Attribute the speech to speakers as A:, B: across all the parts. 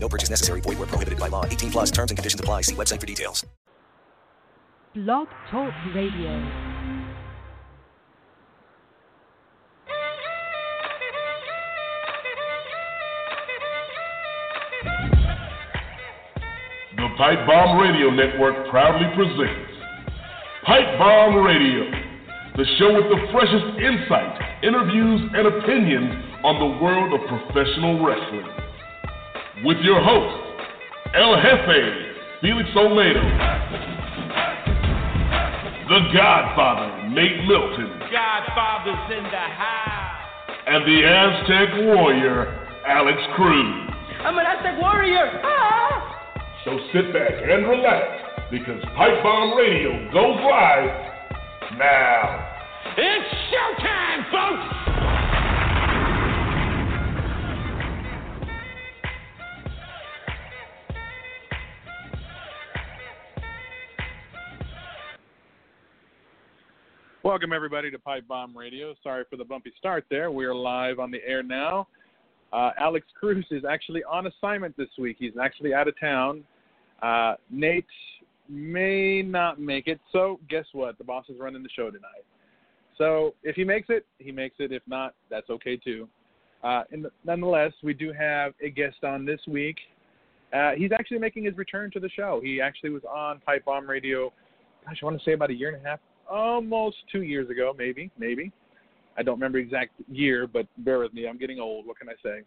A: No purchase necessary. Void where prohibited by law. 18 plus terms and conditions apply. See website for details.
B: Blog Talk Radio.
C: The Pipe Bomb Radio Network proudly presents Pipe Bomb Radio, the show with the freshest insight, interviews, and opinions on the world of professional wrestling. With your host, El Jefe, Felix Olmedo, The Godfather, Nate Milton,
D: Godfather's in the house.
C: and the Aztec Warrior, Alex Cruz.
D: I'm an Aztec warrior. Ah!
C: So sit back and relax because Pipe Bomb Radio goes live now.
D: It's showtime, folks!
E: Welcome everybody to Pipe Bomb Radio. Sorry for the bumpy start there. We are live on the air now. Uh, Alex Cruz is actually on assignment this week. He's actually out of town. Uh, Nate may not make it. So guess what? The boss is running the show tonight. So if he makes it, he makes it. If not, that's okay too. Uh, and nonetheless, we do have a guest on this week. Uh, he's actually making his return to the show. He actually was on Pipe Bomb Radio. Gosh, I want to say about a year and a half, almost two years ago, maybe, maybe. I don't remember exact year, but bear with me. I'm getting old. What can I say?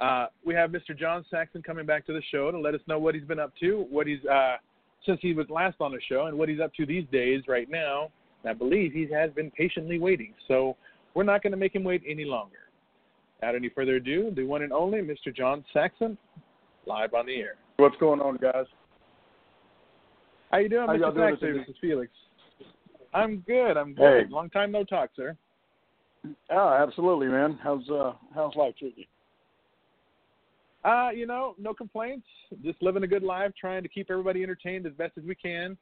E: Uh, we have Mr. John Saxon coming back to the show to let us know what he's been up to, what he's uh, since he was last on the show, and what he's up to these days right now. I believe he has been patiently waiting, so we're not going to make him wait any longer. Without any further ado, the one and only Mr. John Saxon, live on the air.
F: What's going on, guys?
E: How you doing,
F: How
E: Mr.
F: doing
E: Saxon?
F: this
E: This is Felix. I'm good. I'm good.
F: Hey.
E: Long time no talk, sir.
F: Oh, absolutely, man. How's uh how's life treating you?
E: Uh, you know, no complaints. Just living a good life, trying to keep everybody entertained as best as we can.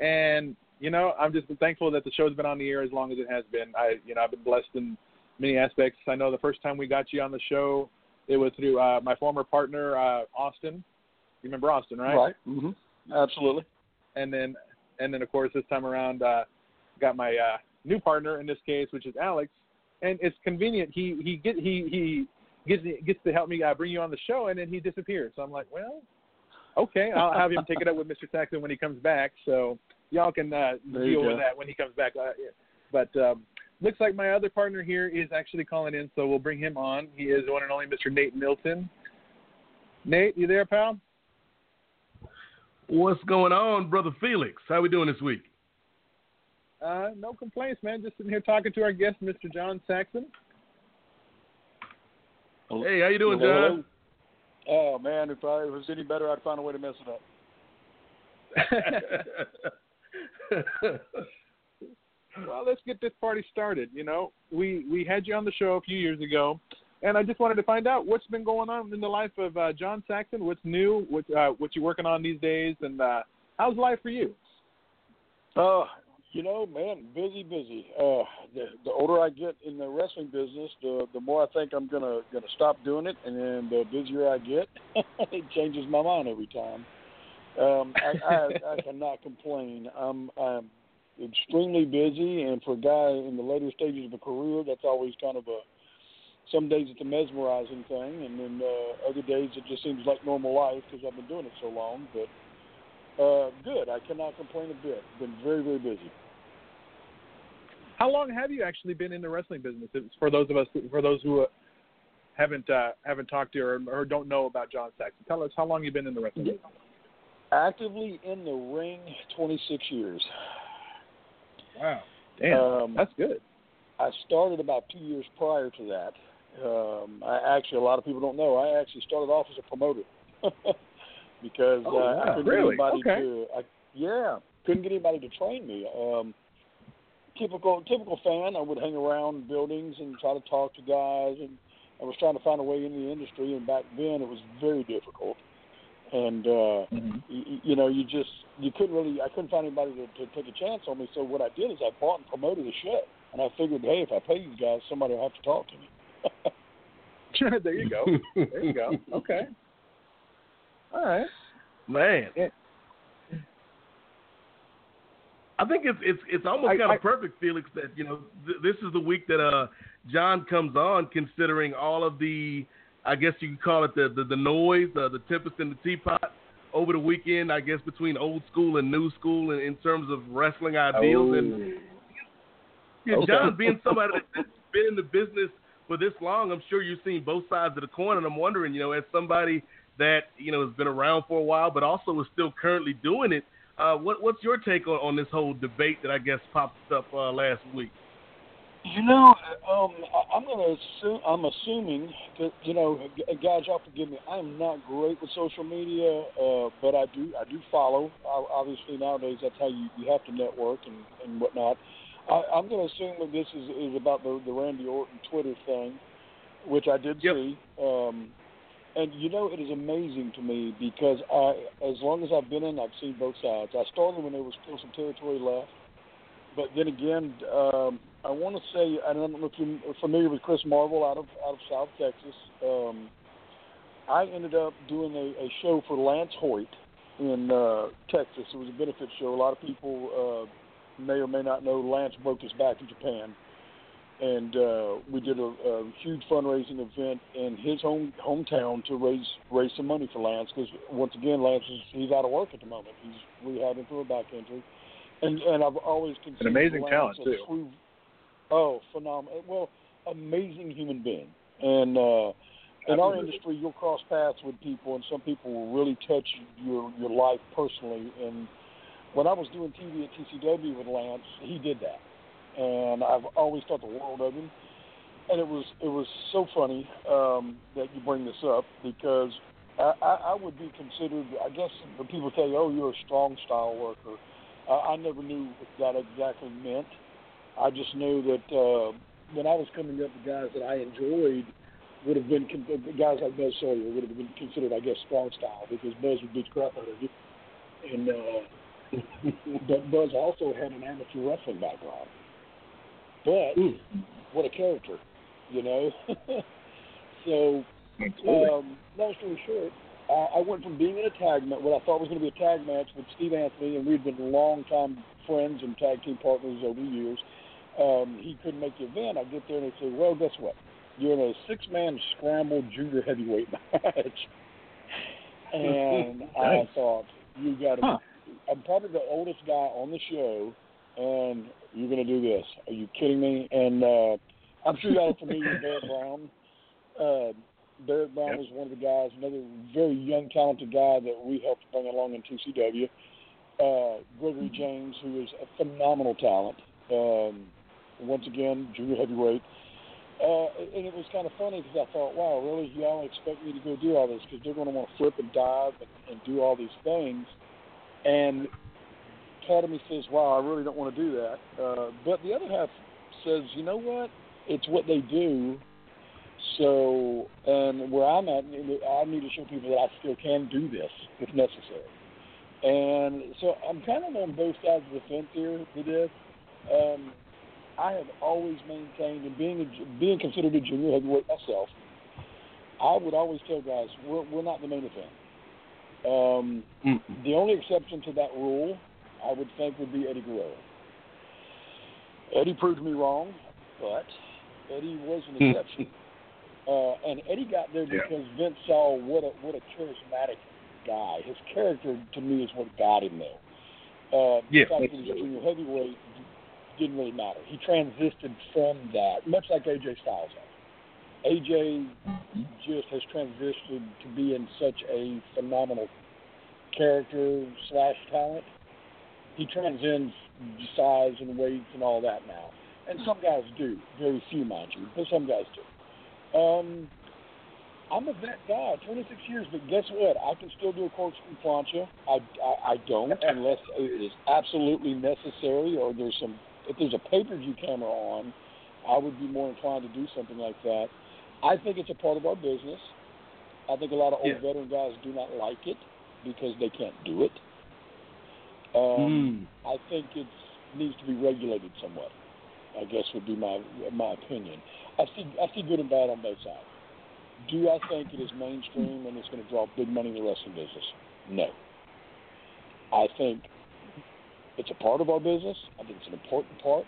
E: And you know, I'm just thankful that the show's been on the air as long as it has been. I, you know, I've been blessed in many aspects. I know the first time we got you on the show, it was through uh, my former partner, uh, Austin. You remember Austin, right?
F: Right. hmm Absolutely.
E: And then, and then of course this time around, uh, got my uh, new partner in this case, which is Alex. And it's convenient. He he get he he gets gets to help me uh, bring you on the show, and then he disappears. So I'm like, well, okay, I'll have him take it up with Mr. Saxon when he comes back. So y'all can uh,
F: There you
E: deal with that when he comes back. Uh, yeah. But um, looks like my other partner here is actually calling in, so we'll bring him on. He is the one and only Mr. Nate Milton. Nate, you there, pal?
G: What's going on, brother Felix? How we doing this week?
E: Uh, no complaints, man. Just sitting here talking to our guest, Mr. John Saxon.
G: Hey, how you doing,
F: Hello,
G: John?
F: Oh man, if I was any better, I'd find a way to mess it up.
E: well, let's get this party started. You know, we we had you on the show a few years ago, and I just wanted to find out what's been going on in the life of uh, John Saxon. What's new? What uh, what you working on these days? And uh, how's life for you?
F: Uh, you know, man, busy, busy. Uh, the, the older I get in the wrestling business, the the more I think I'm gonna gonna stop doing it, and then the busier I get, it changes my mind every time. Um, I, I, I cannot complain. I'm I'm extremely busy, and for a guy in the later stages of a career, that's always kind of a some days it's a mesmerizing thing, and then uh, other days it just seems like normal life because I've been doing it so long. But uh, good, I cannot complain a bit. Been very very busy.
E: How long have you actually been in the wrestling business? It's for those of us, for those who uh, haven't uh, haven't talked to you or, or don't know about John Saxon, tell us how long you've been in the wrestling business.
F: Actively in the ring, 26 years.
E: Wow, damn,
F: Um,
E: that's good.
F: I started about two years prior to that. Um, I actually, a lot of people don't know. I actually started off as a promoter because
E: Oh,
F: uh. I couldn't
E: Really?
F: get anybody
E: Okay.
F: to. I, Yeah, couldn't get anybody to train me. Um, typical typical fan, I would hang around buildings and try to talk to guys, and I was trying to find a way in the industry. And back then, it was very difficult. And uh,
E: Mm-hmm.
F: you, you know, you just you couldn't really. I couldn't find anybody to, to take a chance on me. So what I did is I bought and promoted a show, and I figured, hey, if I pay these guys, somebody will have to talk to me.
E: there you go. There you go. Okay. All right.
G: Man.
E: Yeah.
G: I think it's it's it's almost
E: I-
G: kind
E: I-
G: of perfect, Felix. That you know th- this is the week that uh John comes on, considering all of the, I guess you could call it the the, the noise, uh, the tempest in the teapot over the weekend. I guess between old school and new school in, in terms of wrestling ideals. And yeah,
E: Okay.
G: John, being somebody that's been in the business for this long, I'm sure you've seen both sides of the coin. And I'm wondering, you know, as somebody that you know has been around for a while, but also is still currently doing it. Uh, what, what's your take on, on this whole debate that I guess popped up uh, last week?
F: You know, um, I'm gonna assume. I'm assuming that you know, guys, y'all forgive me. I am not great with social media, uh, but I do. I do follow. I, obviously, nowadays that's how you, you have to network and, and whatnot. I, I'm gonna assume that this is, is about the, the Randy Orton Twitter thing, which I did
G: Yep.
F: see. Um, and you know, it is amazing to me because I, as long as I've been in, I've seen both sides. I started when there was still some territory left. But then again, um, I want to say I don't know if you're familiar with Chris Marvel out of out of South Texas. Um, I ended up doing a, a show for Lance Hoyt in uh, Texas. It was a benefit show. A lot of people uh, may or may not know Lance broke his back in Japan, and uh, we did a, a huge fundraising event in his home hometown to raise raise some money for Lance because once again, Lance is he's out of work at the moment. He's rehabbing for a back injury, and and I've always considered an
E: amazing
F: Lance
E: talent, too.
F: true- oh, phenomenal! Well, amazing human being, and uh, in our industry, you'll cross paths with people, and some people will really touch your your life personally. And when I was doing TV at TCW with Lance, he did that, and I've always thought the world of him. And it was it was so funny um, that you bring this up because I, I, I would be considered. I guess when people tell you, "Oh, you're a strong style worker," I, I never knew what that exactly meant. I just knew that uh, when I was coming up, the guys that I enjoyed would have been con- the guys like Buzz Sawyer would have been considered, I guess, strong style because Buzz would beat crap out of you. And uh, but Buzz also had an amateur wrestling background. But what a character, you know. so um, long story short, I, I went from being in a tag match, what I thought was going to be a tag match with Steve Anthony, and we'd been long-time friends and tag team partners over the years. Um, he couldn't make the event. I get there and they say, "Well, guess what? You're in a six-man scramble junior heavyweight match." and I thought, "You got to."
E: Huh.
F: I'm probably the oldest guy on the show, and you're going to do this? Are you kidding me? And uh, I'm sure y'all are familiar with Barrett Brown. Uh, Barrett Brown
E: Yep.
F: was one of the guys, another very young, talented guy that we helped bring along in TCW. Uh, Gregory James, who is a phenomenal talent. Um, once again, junior heavyweight. Uh, and it was kind of funny because I thought, wow, really, y'all expect me to go do all this because they're going to want to flip and dive and, and do all these things. And me says, wow, I really don't want to do that. Uh, but the other half says, you know what? It's what they do. So, and where I'm at, I need to show people that I still can do this if necessary. And so I'm kind of on both sides of the fence here with this. Um, I have always maintained, and being a, being considered a junior heavyweight myself, I would always tell guys we're, we're not the main event. Um, the only exception to that rule, I would think, would be Eddie Guerrero. Eddie proved me wrong, but Eddie was an exception. Uh, and Eddie got there
E: Yeah.
F: because Vince saw what a what a charismatic guy. His character to me is what got him there. Uh,
G: Yeah,
F: the fact that he was a junior heavyweight didn't really matter. He transitioned from that, much like AJ Styles has. AJ just has transitioned to being such a phenomenal character slash talent. He transcends size and weight and all that now. And some guys do, very few, mind you, but some guys do. Um, I'm a vet guy, 26 years, but guess what? I can still do a corkscrew plancha. I, I, I don't unless it is absolutely necessary or there's some. If there's a pay-per-view camera on, I would be more inclined to do something like that. I think it's a part of our business. I think a lot of old
G: Yeah.
F: veteran guys do not like it because they can't do it. Um,
G: Mm.
F: I think it needs to be regulated somewhat. I guess would be my my opinion. I see I see good and bad on both sides. Do I think it is mainstream and it's going to draw big money in the wrestling business? No. I think it's a part of our business. I think it's an important part.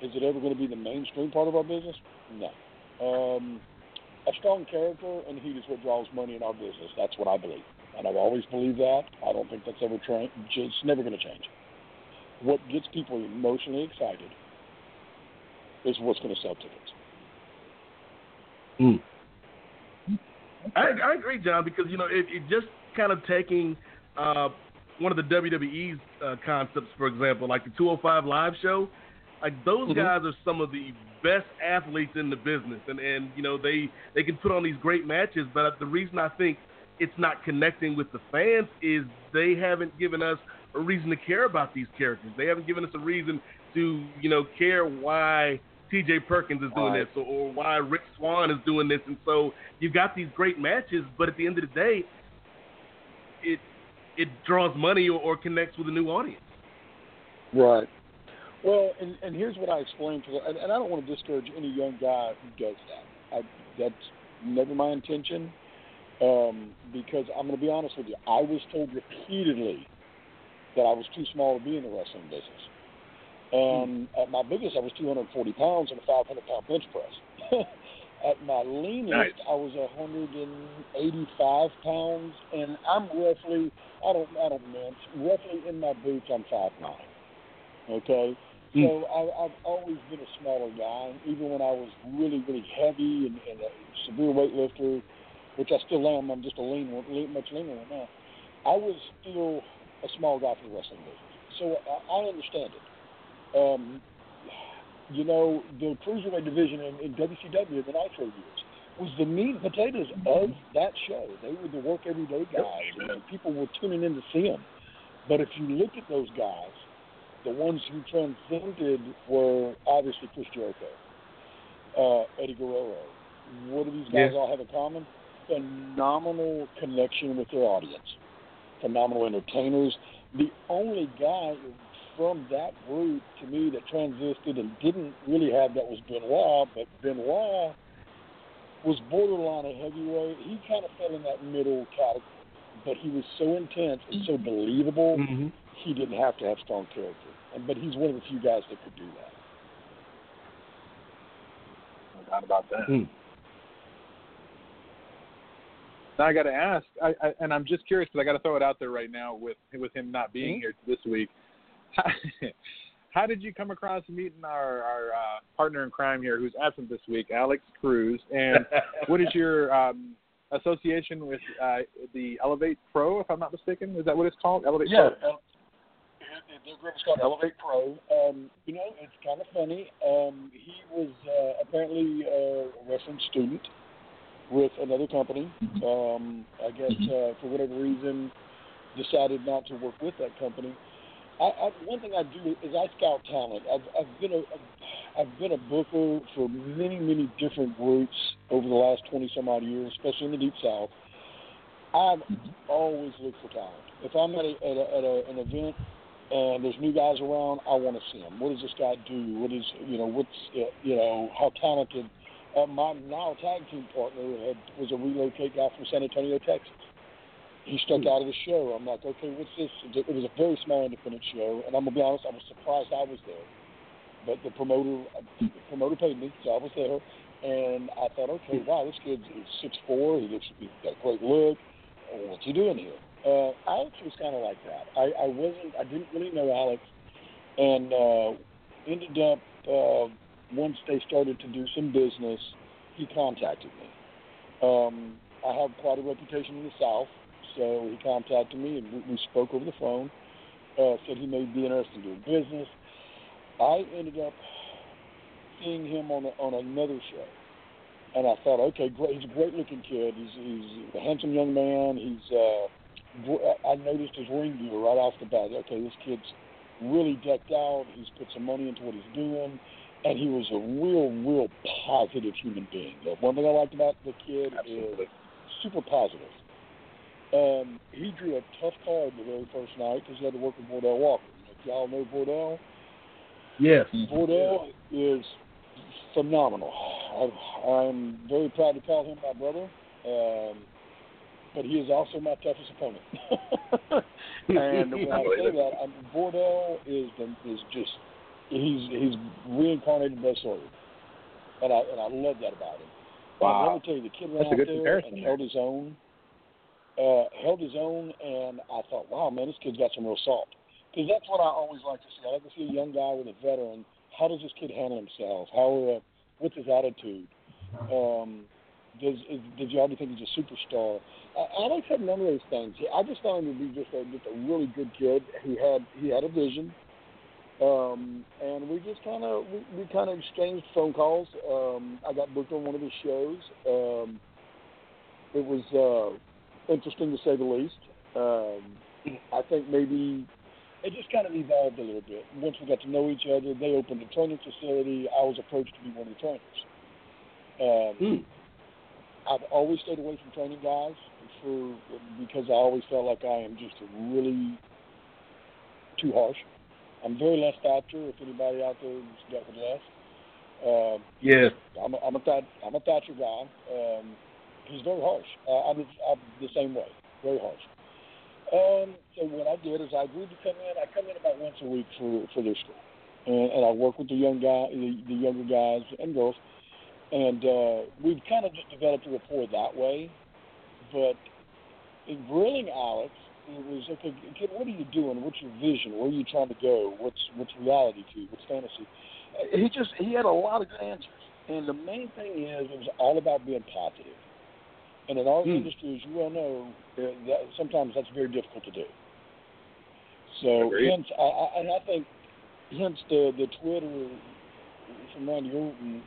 F: Is it ever going to be the mainstream part of our business? No. Um, a strong character and heat is what draws money in our business. That's what I believe, and I've always believed that. I don't think that's ever tra- It's never going to change. What gets people emotionally excited is what's going to sell tickets.
G: Mm. I, I agree, John, because you know it, it just kind of taking uh, one of the WWE's uh, concepts, for example, like the 205 Live show. Like those
F: Mhm.
G: guys are some of the best athletes in the business, and and you know they they can put on these great matches. But the reason I think it's not connecting with the fans is they haven't given us a reason to care about these characters. They haven't given us a reason to you know care why T.J. Perkins is doing
F: Right.
G: this or, or why Rich Swann is doing this, and so you've got these great matches, but at the end of the day, it it draws money or, or connects with a new audience.
F: Right. Well, and, and here's what I explained to, and, and I don't want to discourage any young guy who does that. I, that's never my intention, um, because I'm going to be honest with you. I was told repeatedly that I was too small to be in the wrestling business. And at my biggest, I was 240 pounds and a 500 pound bench press. at my leanest,
G: Nice.
F: I was 185 pounds, and I'm roughly, I don't, I don't mince, roughly in my boots, I'm five nine. Okay,
G: Hmm.
F: so I, I've always been a smaller guy, even when I was really, really heavy and, and a severe weightlifter, which I still am. I'm just a lean one, much leaner one now. I was still a small guy for the wrestling business, so I, I understand it. Um, you know, the cruiserweight division in, in WCW in the Nitro years was the meat and potatoes of that show. They were the work everyday guys, and people were tuning in to see them. But if you look at those guys, the ones who transcended were obviously Chris Jericho, uh, Eddie Guerrero. What do these guys
G: Yes.
F: all have in common? Phenomenal connection with their audience, phenomenal entertainers. The only guy from that group to me that transisted and didn't really have that was Benoit, but Benoit was borderline a heavyweight. He kind of fell in that middle category, but he was so intense and so believable
G: Mm-hmm.
F: he didn't have to have strong character. And but he's one of the few guys that could do that.
E: No doubt about that.
G: Hmm.
E: Now I got to ask, I, I, and I'm just curious because I got to throw it out there right now with with him not being
F: Mhm.
E: here this week. How did you come across meeting our our uh, partner in crime here, who's absent this week, Alex Cruz? And what is your um, association with uh, the Elevate Pro, if I'm not mistaken? Is that what it's called? Elevate
F: Yeah,
E: Pro.
F: El- their group is called Elevate Pro. Um, you know, it's kind of funny. Um, he was uh, apparently a wrestling student with another company. Um, I guess uh, for whatever reason, decided not to work with that company. I, I, one thing I do is I scout talent. I've, I've been a I've been a booker for many many different groups over the last twenty some odd years, especially in the deep south. I've always looked for talent. If I'm at, a, at, a, at a, an event and there's new guys around, I want to see them. What does this guy do? What is you know what's uh, you know how talented? Uh, my now tag team partner had, was a relocate guy from San Antonio, Texas. He stuck out of the show. I'm like, okay, what's this? It was a very small independent show, and I'm gonna be honest, I was surprised I was there. But the promoter, the promoter paid me, so I was there, and I thought, okay, wow, this kid's six four. He looks, he's got a great look. What's he doing here? Uh, Alex was kind of like that. I, I wasn't, I didn't really know Alex, and uh, ended up uh, once they started to do some business, he contacted me. Um, I have quite a reputation in the South, so he contacted me and we, we spoke over the phone. Uh, said he may be interested in doing business. I ended up seeing him on a, on another show, and I thought, okay, great. He's a great-looking kid. He's he's a handsome young man. He's uh, I noticed his ring gear right off the bat. Okay, this kid's really decked out. He's put some money into what he's doing, and he was a real, real positive human being. The one thing I liked about the kid
E: Absolutely.
F: is super positive. Um, he drew a tough card the very first night because he had to work with Bordell Walker. If y'all know Bordell,
G: Yes.
F: Bordell is phenomenal. I, I'm very proud to call him my brother, um, but he is also my toughest opponent. and when I say that, I'm, Bordell is the, is just he's he's reincarnated Buzz Sawyer, and I and I love that about him.
E: Wow.
F: Let me tell you, the kid
E: That's
F: went
E: a good
F: out there
E: comparison
F: and held his own. Uh, held his own, and I thought, wow, man, this kid's got some real salt. Because that's what I always like to see. I like to see a young guy with a veteran. How does this kid handle himself? How uh, what's his attitude? Um, does is, did you already think he's a superstar? I, Alex had none of those things. I just found him to be just a just a really good kid. He had he had a vision, um, and we just kind of we, we kind of exchanged phone calls. Um, I got booked on one of his shows. Um, it was uh, interesting to say the least. Um, I think maybe it just kind of evolved a little bit. Once we got to know each other, they opened a training facility. I was approached to be one of the trainers. Um, I've always stayed away from training guys for because I always felt like I am just really too harsh. I'm very Les Thatcher. If anybody out there has dealt with Les, um,
G: Yes.
F: I'm a, I'm a That- I'm a Thatcher guy. Um, he's very harsh. Uh, I'm, I'm the same way, very harsh. Um, so what I did is I agreed to come in. I come in about once a week for for their school, and, and I work with the young guy, the, the younger guys and girls, and uh, we've kind of just developed a rapport that way. But in grilling Alex, it was okay, kid. What are you doing? What's your vision? Where are you trying to go? What's what's reality to you? What's fantasy? He just he had a lot of good answers, and the main thing is it was all about being positive. And in our
G: Hmm.
F: industry, as you well know, that, sometimes that's very difficult to do. So
E: Agreed.
F: hence, I, I, and I think hence the the Twitter from Randy Orton.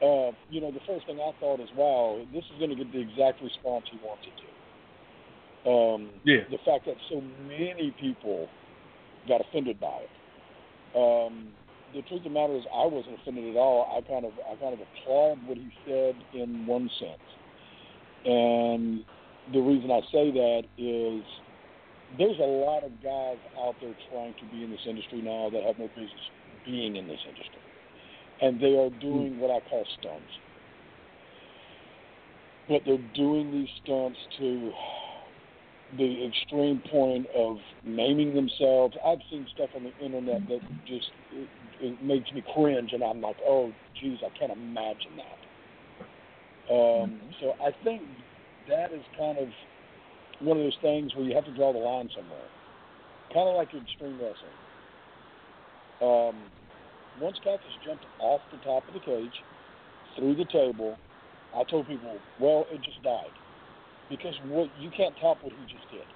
F: Uh, you know, the first thing I thought is, wow, this is going to get the exact response he wants it to. Um,
G: Yeah.
F: The fact that so many people got offended by it. Um, the truth of the matter is, I wasn't offended at all. I kind of, I kind of applaud what he said in one sense, and the reason I say that is there's a lot of guys out there trying to be in this industry now that have no business being in this industry, and they are doing what I call stunts. But they're doing these stunts to the extreme point of naming themselves. I've seen stuff on the internet that just it, it makes me cringe, and I'm like, oh, geez, I can't imagine that. Um, so I think that is kind of one of those things where you have to draw the line somewhere, kind of like extreme wrestling. Um, once Cactus jumped off the top of the cage, through the table, I told people, well, it just died because what you can't top what he just did.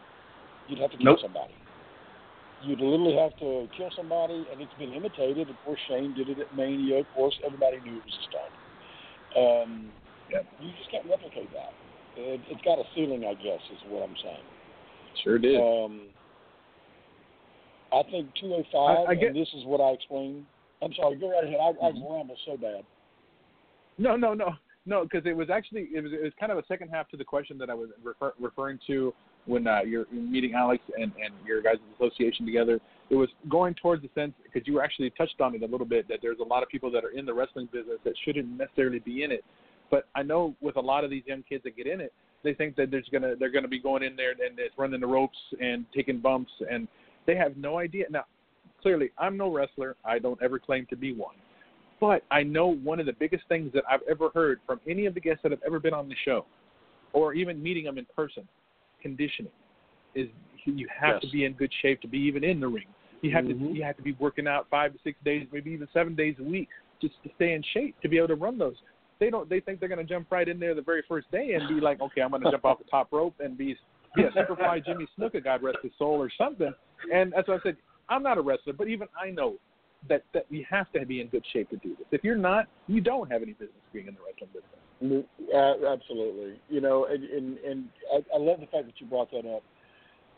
F: You'd have to kill
G: Nope.
F: somebody. You'd literally have to kill somebody, and it's been imitated. Of course, Shane did it at Mania. Of course, everybody knew it was a stunt. Um,
E: Yep.
F: You just can't replicate that. It, it's got a ceiling, I guess, is what I'm saying.
E: Sure did.
F: Um, I think 205,
E: I- I get-
F: and this is what I explained. I'm sorry, go right ahead. I, I ramble so bad.
E: No, no, no, no, because it was actually it was it was kind of a second half to the question that I was refer, referring to when uh, you're meeting Alex and and your guys' association together. It was going towards the sense because you actually touched on it a little bit that there's a lot of people that are in the wrestling business that shouldn't necessarily be in it. But I know with a lot of these young kids that get in it, they think that there's gonna they're gonna be going in there and it's running the ropes and taking bumps and they have no idea. Now, clearly, I'm no wrestler. I don't ever claim to be one. But I know one of the biggest things that I've ever heard from any of the guests that have ever been on the show, or even meeting them in person, conditioning, is you have to be in good shape to be even in the ring. You have
F: Mhm.
E: to you have to be working out five to six days, maybe even seven days a week, just to stay in shape to be able to run those. They don't. They think they're going to jump right in there the very first day and be like, okay, I'm going to jump off the top rope and be be a superfly Jimmy Snuka, God rest his soul, or something. And that's why I said I'm not a wrestler, but even I know that that you have to be in good shape to do this. If you're not, you don't have any business being in the wrestling business.
F: Uh, absolutely. You know, and and, and I, I love the fact that you brought that up.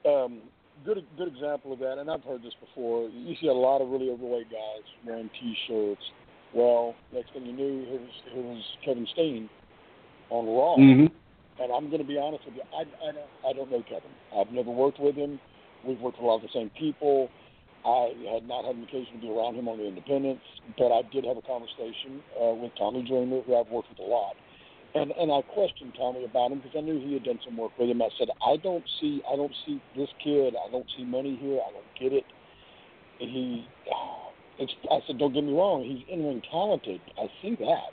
F: Um, good good example of that, and I've heard this before. You see a lot of really overweight guys wearing T-shirts. Well, next thing you knew, here was, here was Kevin Steen on Raw.
G: Mm-hmm.
F: And I'm going to be honest with you, I, I don't I don't know Kevin. I've never worked with him. We've worked with a lot of the same people. I had not had an occasion to be around him on the independents, but I did have a conversation uh, with Tommy Dreamer, who I've worked with a lot. And and I questioned Tommy about him because I knew he had done some work with him. I said, I don't see I don't see this kid. I don't see money here. I don't get it. And he, it's, I said, don't get me wrong. He's in ring talented. I see that,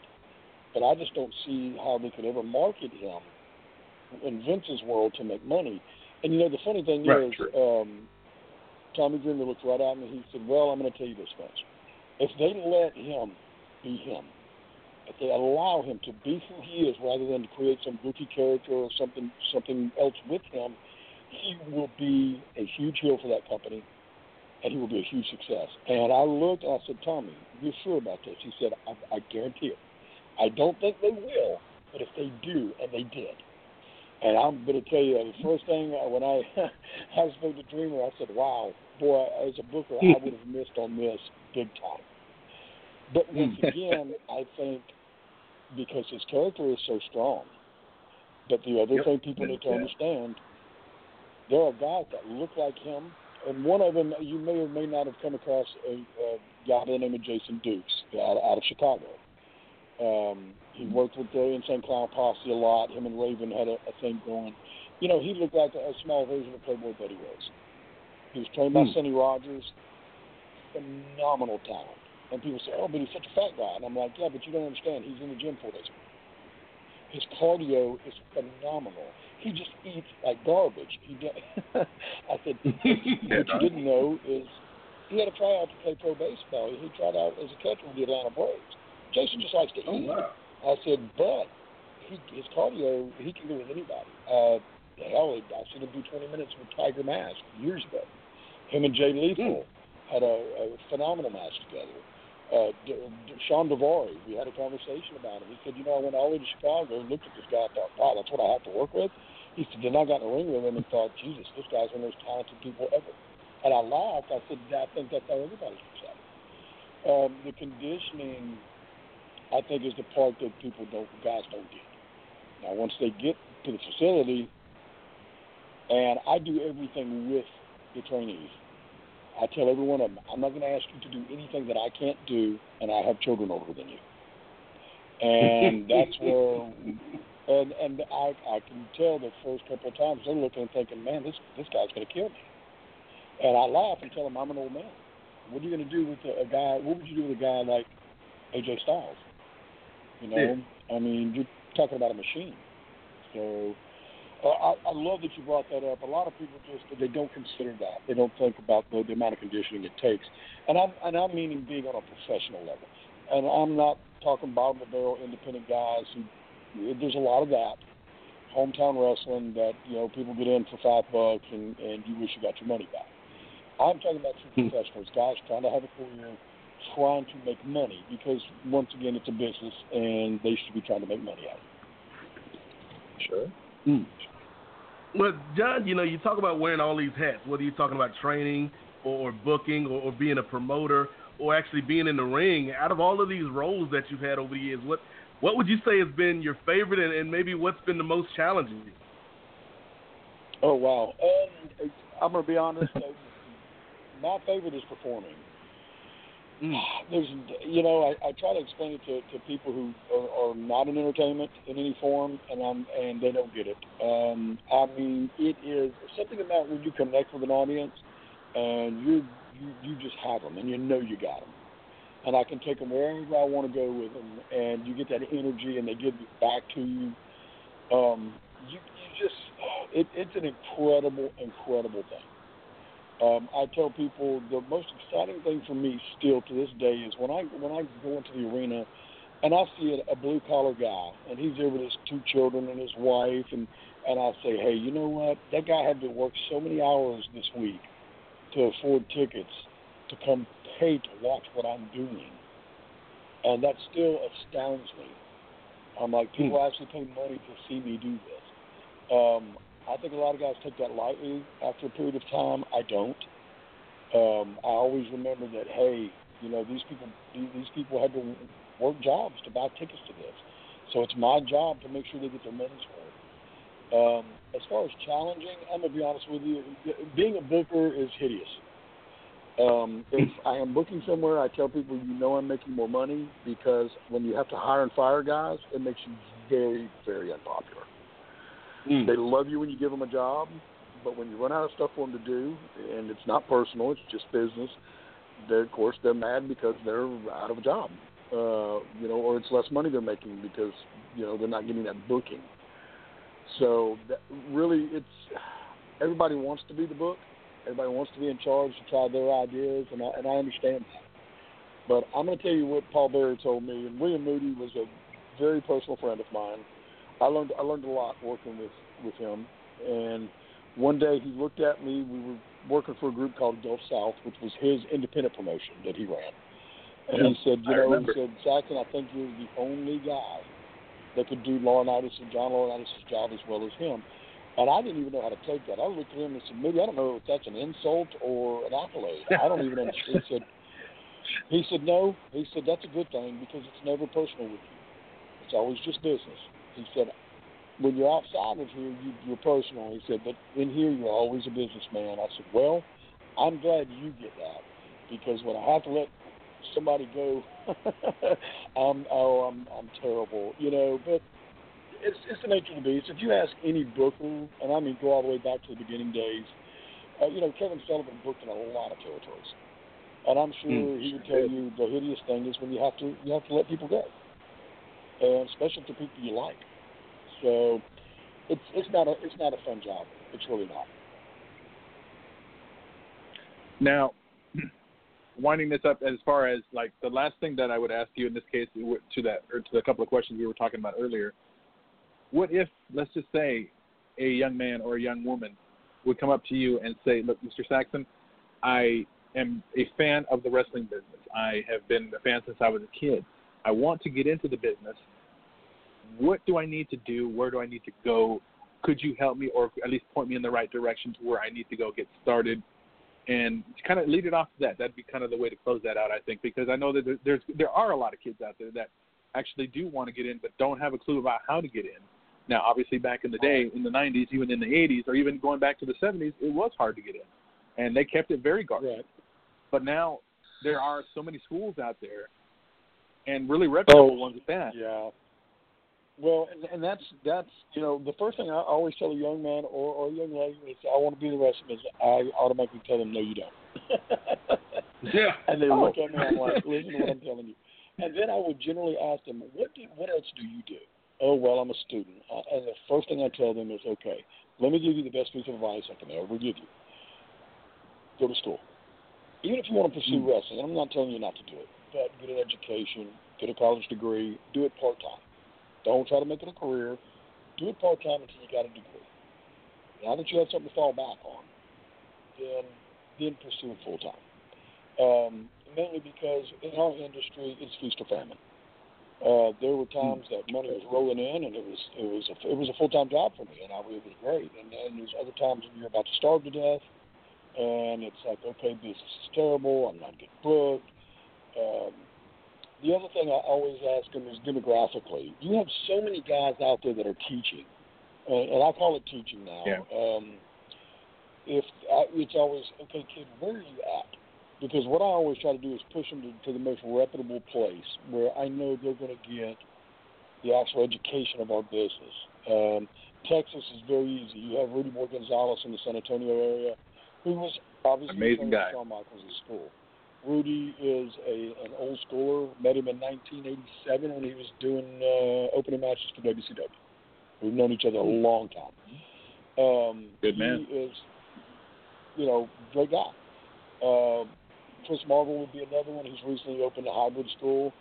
F: but I just don't see how they could ever market him in Vince's world to make money. And you know the funny thing
G: Right,
F: is,
G: true.
F: um, Tommy Dreamer looked right at me. And he said, "Well, I'm going to tell you this, Vince. If they let him be him, if they allow him to be who he is, rather than to create some goofy character or something something else with him, he will be a huge heel for that company, and he will be a huge success." And I looked and I said, "Tommy, you're sure about this?" He said, "I, I guarantee it. I don't think they will, but if they do, and they did." And I'm going to tell you, the first thing uh, when I I spoke to Dreamer, I said, "Wow, boy, as a booker, I would have missed on this big time." But once again, I think because his character is so strong. But the other
G: Yep.
F: thing people need to understand, there are guys that look like him, and one of them you may or may not have come across a, a guy by the name of Jason Dukes out, out of Chicago. Um, he worked with the Insane Clown Posse a lot. Him and Raven had a, a thing going. You know, he looked like a, a small version of Playboy Buddy Rose. He was trained by
G: Hmm.
F: Sonny Rogers. Phenomenal talent. And people say, "Oh, but he's such a fat guy," and I'm like, "Yeah, but you don't understand. He's in the gym four days a week. His cardio is phenomenal. He just eats like garbage. He do- I said, what you didn't know is he had a tryout to play pro baseball. He tried out as a catcher with the Atlanta Braves. Jason just likes to
G: Oh
F: eat.
G: wow.
F: I said, but he, his cardio, he can do with anybody. Uh, hell, I seen him do 20 minutes with Tiger Mask years ago. Him and Jay Lethal had a, a phenomenal match together. Uh, D- D- Shawn Daivari, we had a conversation about him. He said, you know, I went all the way to Chicago and looked at this guy and thought, wow, that's what I have to work with. He said, then I got in the ring with him and thought, Jesus, this guy's one of the most talented people ever. And I laughed. I said, I think that's how everybody looks at it. Um, the conditioning, I think, is the part that people don't, guys don't get. Now, once they get to the facility, and I do everything with the trainees. I tell every one of them, I'm not going to ask you to do anything that I can't do, and I have children older than you. And that's where, and and I I can tell the first couple of times they're looking and thinking, man, this this guy's going to kill me. And I laugh and tell them I'm an old man. What are you going to do with a, a guy? What would you do with a guy like AJ Styles? You know, I mean, you're talking about a machine. So uh, I, I love that you brought that up. A lot of people just they don't consider that. They don't think about the, the amount of conditioning it takes. And I'm and I'm meaning being on a professional level. And I'm not talking bottom of the barrel independent guys who there's a lot of that hometown wrestling that you know people get in for five bucks and and you wish you got your money back. I'm talking about true professionals, guys trying to have a career, trying to make money because once again it's a business and they should be trying to make money out of it. Sure.
G: Mm. Well, John, you know, you talk about wearing all these hats, whether you're talking about training or, or booking or, or being a promoter or actually being in the ring. Out of all of these roles that you've had over the years, what what would you say has been your favorite and, and maybe what's been the most challenging?
F: Oh wow. Um, I'm gonna be honest. uh, my favorite is performing.
G: Mm.
F: There's, you know, I, I try to explain it to, to people who are, are not in entertainment in any form, and I'm and they don't get it. Um, I mean, it is something about when you connect with an audience, and you you you just have them, and you know you got them. And I can take them wherever I want to go with them, and you get that energy, and they give it back to you. Um, you, you just, it, it's an incredible, incredible thing. Um, I tell people the most exciting thing for me still to this day is when I when I go into the arena and I see a, a blue collar guy and he's there with his two children and his wife and and I say, hey, you know what? That guy had to work so many hours this week to afford tickets to come pay to watch what I'm doing, and that still astounds me. I'm like, people
E: Hmm.
F: actually pay money to see me do this. Um, I think a lot of guys take that lightly after a period of time. I don't. Um, I always remember that, hey, you know, these people these people had to work jobs to buy tickets to this, so it's my job to make sure they get their money's worth. Um, as far as challenging, I'm gonna be honest with you. Being a booker is hideous. Um, if I am booking somewhere, I tell people you know I'm making more money because when you have to hire and fire guys, it makes you very, very unpopular.
E: Mm.
F: They love you when you give them a job, but when you run out of stuff for them to do, and it's not personal, it's just business. They're, of course, they're mad because they're out of a job, uh, you know, or it's less money they're making because you know they're not getting that booking. So that, really, it's everybody wants to be the book. Everybody wants to be in charge to try their ideas, and I, and I understand that. But I'm going to tell you what Paul Bearer told me, and William Moody was a very personal friend of mine. I learned I learned a lot working with with him, and one day he looked at me. We were working for a group called Gulf South, which was his independent promotion that he ran. And he said, you
E: I
F: know,
E: remember.
F: he said, Saxon, I think you're the only guy that could do Laurinaitis and John Laurinaitis' job as well as him. And I didn't even know how to take that. I looked at him and said, maybe I don't know if that's an insult or an accolade. I don't even understand. He said, he said, no. He said, that's a good thing because it's never personal with you. It's always just business. He said, when you're outside of here, you, you're personal. He said, but in here, you're always a businessman. I said, well, I'm glad you get that because when I have to let somebody go, I'm oh I'm I'm terrible, you know. But it's it's the nature of the beast. If you ask any booker, and I mean go all the way back to the beginning days, uh, you know Kevin Sullivan booked in a lot of territories, and I'm sure
E: Mm,
F: he would tell you the hideous thing is when you have to you have to let people go, and especially to people you like. So it's it's not a it's not a fun job. It's really not.
E: Now, winding this up as far as like the last thing that I would ask you in this case to that or to the couple of questions we were talking about earlier. What if let's just say a young man or a young woman would come up to you and say, "Look, Mr. Saxon, I am a fan of the wrestling business. I have been a fan since I was a kid. I want to get into the business. What do I need to do? Where do I need to go? Could you help me, or at least point me in the right direction to where I need to go get started?" and kind of lead it off to that. That'd be kind of the way to close that out, I think, because I know that there's there are a lot of kids out there that actually do want to get in, but don't have a clue about how to get in. Now, obviously, back in the day, in the '90s, even in the '80s, or even going back to the '70s, it was hard to get in, and they kept it very guarded.
F: Right.
E: But now there are so many schools out there, and really reputable
F: Oh,
E: ones at that.
F: Yeah. Well, and, and that's that's you know the first thing I always tell a young man or, or a young lady is I want to be in the wrestling business. I automatically tell them no, you don't.
G: Yeah.
F: And they
E: Oh.
F: look at me and I'm like, listen to what I'm telling you. And then I would generally ask them, what do, what else do you do? Oh well, I'm a student. Uh, and the first thing I tell them is, okay, let me give you the best piece of advice I can ever give you. Go to school. Even if you want to pursue wrestling, I'm not telling you not to do it, but get an education, get a college degree, do it part time. Don't try to make it a career. Do it part time until you got a degree. Now that you have something to fall back on, then then pursue it full time. Um, mainly because in our industry, it's feast or famine. Uh, there were times that money was rolling in, and it was it was a, it was a full time job for me, and I, it was great. And then there's other times when you're about to starve to death, and it's like, okay, business is terrible. I'm not getting booked. Um, the other thing I always ask them is demographically. You have so many guys out there that are teaching, and, and I call it teaching now.
E: Yeah.
F: Um, if I, it's always okay, kid, where are you at? Because what I always try to do is push them to, to the most reputable place where I know they're going to get the actual education of our business. Um, Texas is very easy. You have Rudy Boy Gonzalez in the San Antonio area, who was obviously
E: Amazing guy.
F: Shawn Michaels school. Rudy is a an old schooler. Met him in 1987 when he was doing uh, opening matches for WCW. We've known each other a long time. Um,
E: Good man.
F: He is, you know, great guy. Uh, Chris Marvel would be another one. He's recently opened a hybrid school.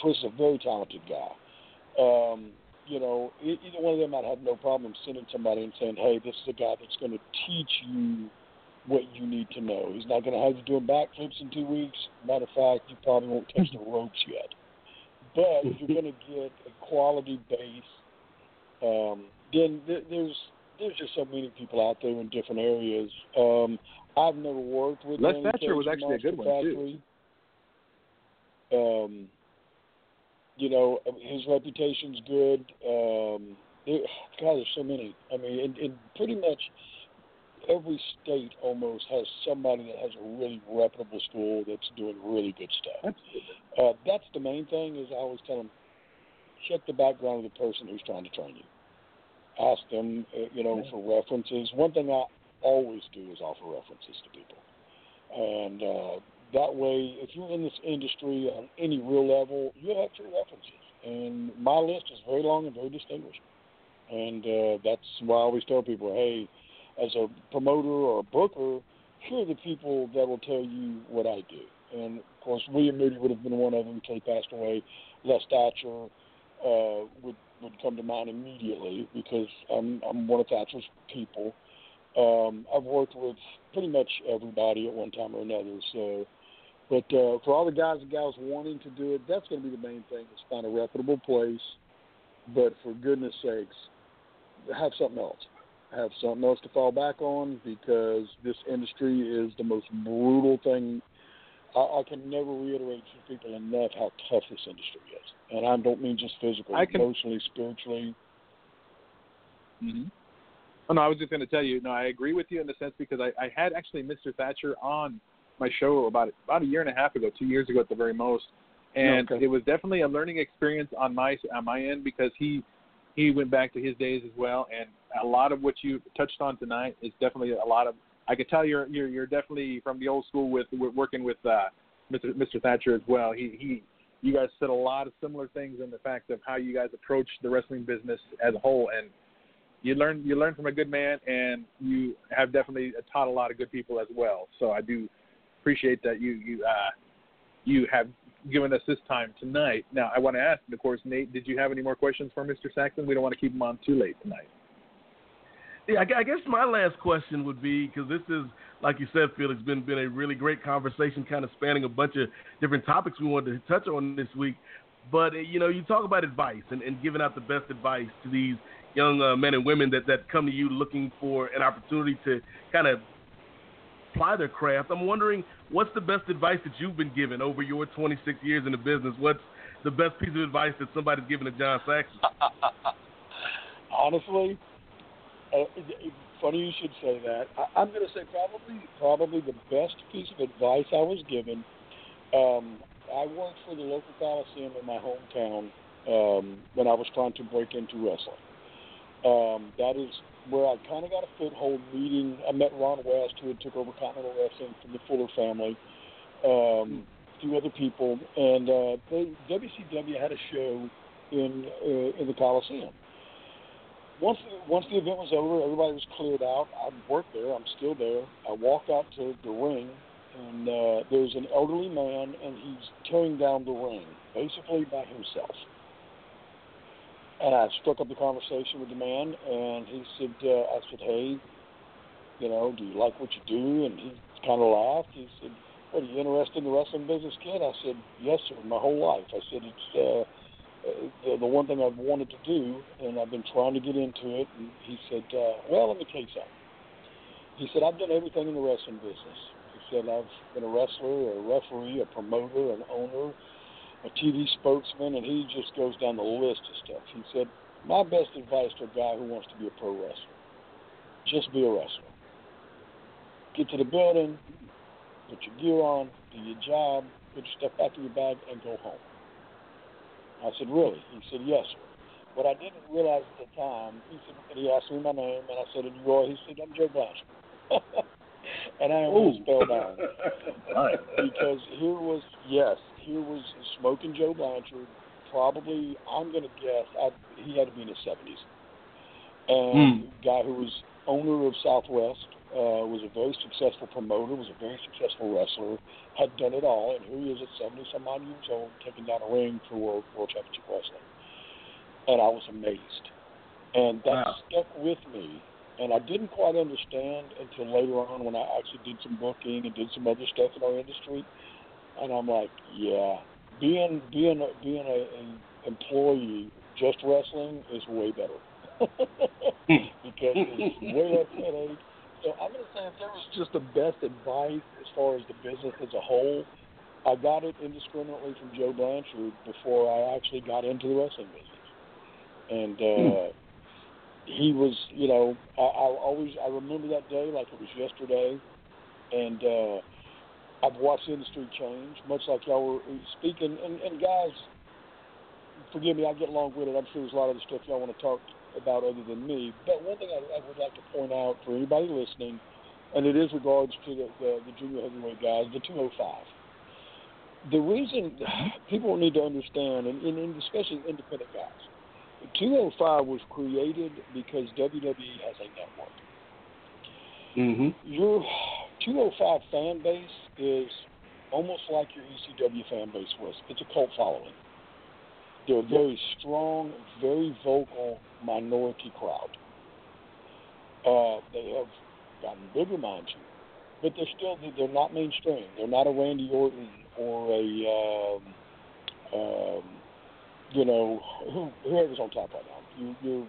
F: Chris is a very talented guy. Um, you know, either one of them I'd have no problem sending somebody and saying, "Hey, this is a guy that's going to teach you what you need to know. He's not going to have you doing backflips in two weeks. Matter of fact, you probably won't touch the ropes yet. But if you're going to get a quality base, um, then th- there's there's just so many people out there in different areas. Um, I've never worked with
E: Les Thatcher was actually a good one, too.
F: Um, you know, his reputation's good. Um, there, God, there's so many. I mean, in, in pretty much every state almost has somebody that has a really reputable school that's doing really good stuff. Uh, that's the main thing. Is I always tell them, check the background of the person who's trying to train you. Ask them, uh, you know, for references. One thing I always do is offer references to people, and uh, that way, if you're in this industry on any real level, you'll have true references. And my list is very long and very distinguished. And uh, that's why I always tell people, hey, as a promoter or a booker, here are the people that will tell you what I do. And of course, William Moody would have been one of them until he passed away. Les Thatcher uh, would would come to mind immediately because I'm I'm one of Thatcher's people. Um, I've worked with pretty much everybody at one time or another. So, but uh, for all the guys and gals wanting to do it, that's going to be the main thing: is find a reputable place. But for goodness sakes, have something else. Have something else to fall back on because this industry is the most brutal thing. I, I can never reiterate to people enough how tough this industry is, and I don't mean just physically,
E: can-
F: emotionally, spiritually.
E: Mm-hmm. Oh, no, I was just going to tell you. No, I agree with you in the sense because I, I had actually Mr. Thatcher on my show about about a year and a half ago, two years ago at the very most, and
F: Okay.
E: it was definitely a learning experience on my on my end because he he went back to his days as well, and a lot of what you touched on tonight is definitely a lot of. I could tell you're you're you're definitely from the old school with, with working with uh, Mr. Mr. Thatcher as well. He he. You guys said a lot of similar things in the fact of how you guys approach the wrestling business as a whole, and you learn you learn from a good man, and you have definitely taught a lot of good people as well. So I do appreciate that you you uh, you have given us this time tonight. Now I want to ask, of course, Nate, did you have any more questions for Mr. Saxon? We don't want to keep him on too late tonight.
G: Yeah, I guess my last question would be because this is, like you said, Felix, been been a really great conversation, kind of spanning a bunch of different topics we wanted to touch on this week. But uh, you know, you talk about advice and, and giving out the best advice to these young uh, men and women that that come to you looking for an opportunity to kind of apply their craft. I'm wondering what's the best advice that you've been given over your 26 years in the business. What's the best piece of advice that somebody's given to John Saxon?
F: Honestly, uh, funny you should say that. I, I'm going to say probably probably the best piece of advice I was given. Um, I worked for the local coliseum in my hometown um, when I was trying to break into wrestling. Um, that is where I kind of got a foothold. Meeting, I met Ron West, who had took over Continental Wrestling from the Fuller family. Um, a few other people, and uh, they, WCW had a show in uh, in the Coliseum once the, once the event was over, everybody was cleared out. I worked there. I'm still there. I walked out to the ring, and uh, there's an elderly man, and he's tearing down the ring, basically by himself. And I struck up the conversation with the man, and he said, uh, "I said, hey, you know, do you like what you do?" And he kind of laughed. He said, "What are you interested in the wrestling business, kid?" I said, "Yes, sir. My whole life." I said, "It's." Uh, uh, the, the one thing I've wanted to do, and I've been trying to get into it. And he said, uh, "Well, let me tell you something." He said, "I've done everything in the wrestling business." He said, "I've been a wrestler, a referee, a promoter, an owner, a TV spokesman," and he just goes down the list of stuff. He said, "My best advice to a guy who wants to be a pro wrestler: just be a wrestler. Get to the building, put your gear on, do your job, put your stuff back in your bag, and go home." I said, really? He said, yes, sir. What I didn't realize at the time, he said, and he asked me my name, and I said, and you are? He said, I'm Joe Blanchard. and I almost fell down. because here was, yes, here was smoking Joe Blanchard. Probably, I'm going to guess, I, he had to be in his 70s. And guy who was owner of Southwest, uh, was a very successful promoter, was a very successful wrestler, had done it all, and here he is at 70 some odd years old, taking down a ring for World, World Championship Wrestling. And I was amazed. And that
G: Wow.
F: stuck with me And I didn't quite understand until later on when I actually did some booking and did some other stuff in our industry. And I'm like, yeah, being being a, being a, an employee just wrestling is way better because it's way less headache. So I'm going to say if there was just the best advice as far as the business as a whole, I got it indiscriminately from Joe Blanchard before I actually got into the wrestling business. And uh, he was, you know, I, I always I remember that day like it was yesterday, and uh, I've watched the industry change, much like y'all were speaking. And, and guys, forgive me, I get long winded. I'm sure there's a lot of the stuff y'all want to talk about other than me. But one thing I, I would like to point out for anybody listening, and it is regards to the, the, the junior heavyweight guys, the 205 the reason people need to understand, and, and especially independent guys, 205 was created because WWE has a network.
G: Mm-hmm.
F: Your 205 fan base is almost like your ECW fan base was. It's a cult following. They're a very strong, very vocal minority crowd. Uh, they have gotten bigger, mind you, but they're still they're not mainstream. They're not a Randy Orton or a um, um, you know who, whoever's on top right now. You, you're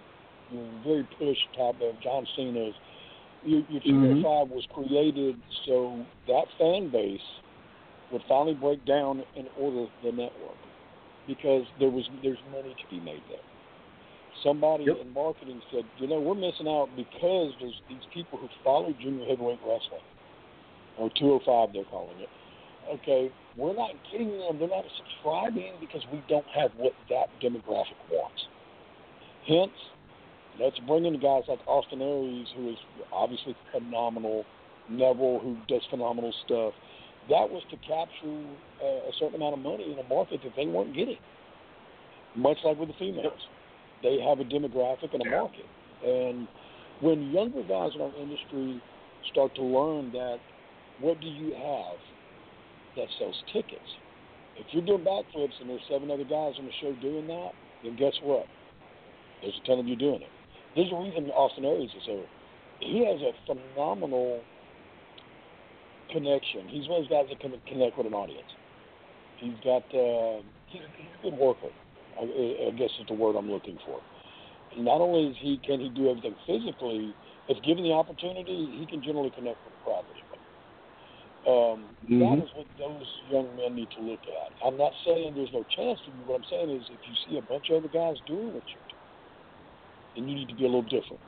F: you're very pushed top of John Cena's. Your, your mm-hmm. 5 was created so that fan base would finally break down and order the network because there was there's money to be made there. Somebody yep. in marketing said, you know, we're missing out because there's these people who follow junior heavyweight wrestling, or 205 they're calling it. Okay, we're not getting them. They're not subscribing because we don't have what that demographic wants. Hence, let's bring in guys like Austin Aries, who is obviously phenomenal, Neville, who does phenomenal stuff. That was to capture uh, a certain amount of money in a market that they weren't getting. Much like with the females, they have a demographic and a market. And when younger guys in our industry start to learn that, what do you have that sells tickets. If you're doing backflips and there's seven other guys on the show doing that, then guess what? There's a ton of you doing it. There's a reason Austin Aries is there. He has a phenomenal connection. He's one of those guys that can connect with an audience. He's got uh, he's, he's a good worker. I, I guess is the word I'm looking for. Not only is he can he do everything physically, if given the opportunity, he can generally connect with the crowd um, mm-hmm. That is what those young men need to look at. I'm not saying there's no chance for you. What I'm saying is, if you see a bunch of other guys doing what doing, then you need to be a little different.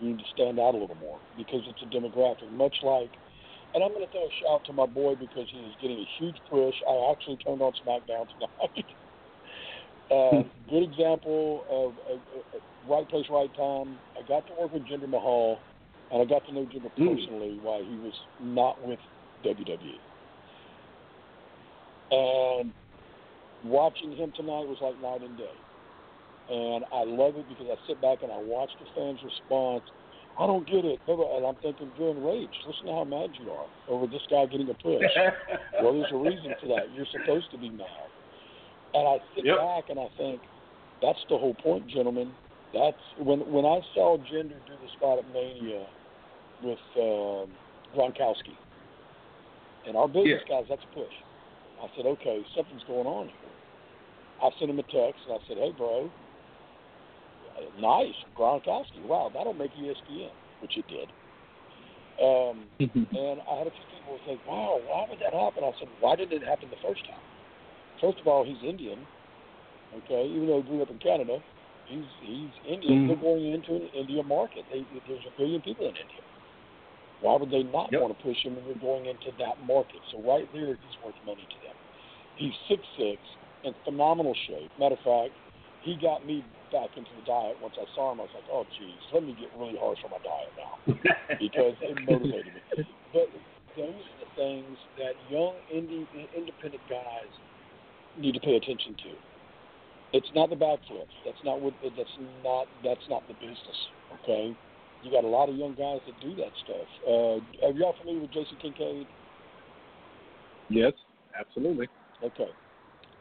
F: You need to stand out a little more because it's a demographic. Much like, and I'm going to throw a shout to my boy because he is getting a huge push. I actually turned on SmackDown tonight. uh, good example of a, a, a right place, right time. I got to work with Jinder Mahal, and I got to know Jinder mm. personally while he was not with WWE. And watching him tonight was like night and day. And I love it because I sit back and I watch the fans' response. I don't get it. And I'm thinking, you're enraged. Listen to how mad you are over this guy getting a push. well, there's a reason for that. You're supposed to be mad. And I sit yep. back and I think, that's the whole point, gentlemen. That's when when I saw Jinder do the spot at Mania with um, Gronkowski. And our business yeah. guys, that's a push. I said, okay, something's going on here. I sent him a text and I said, hey, bro, nice, Gronkowski. Wow, that'll make ESPN, which it did. Um, and I had a few people say, wow, why would that happen? I said, why didn't it happen the first time? First of all, he's Indian, okay, even though he grew up in Canada. He's he's Indian. Mm-hmm. They're going into an Indian market. They, there's a billion people in India. Why would they not yep. want to push him when they're going into that market? So right there, he's worth money to them. He's six six in phenomenal shape. Matter of fact, he got me back into the diet once I saw him. I was like, oh, geez, let me get really harsh on my diet now because it motivated me. But those are the things that young indie, independent guys need to pay attention to. It's not the backflips. That's not what. That's not. That's not the business. Okay you got a lot of young guys that do that stuff. Uh, are y'all familiar with Jason Kincaid?
E: Yes, absolutely.
F: Okay.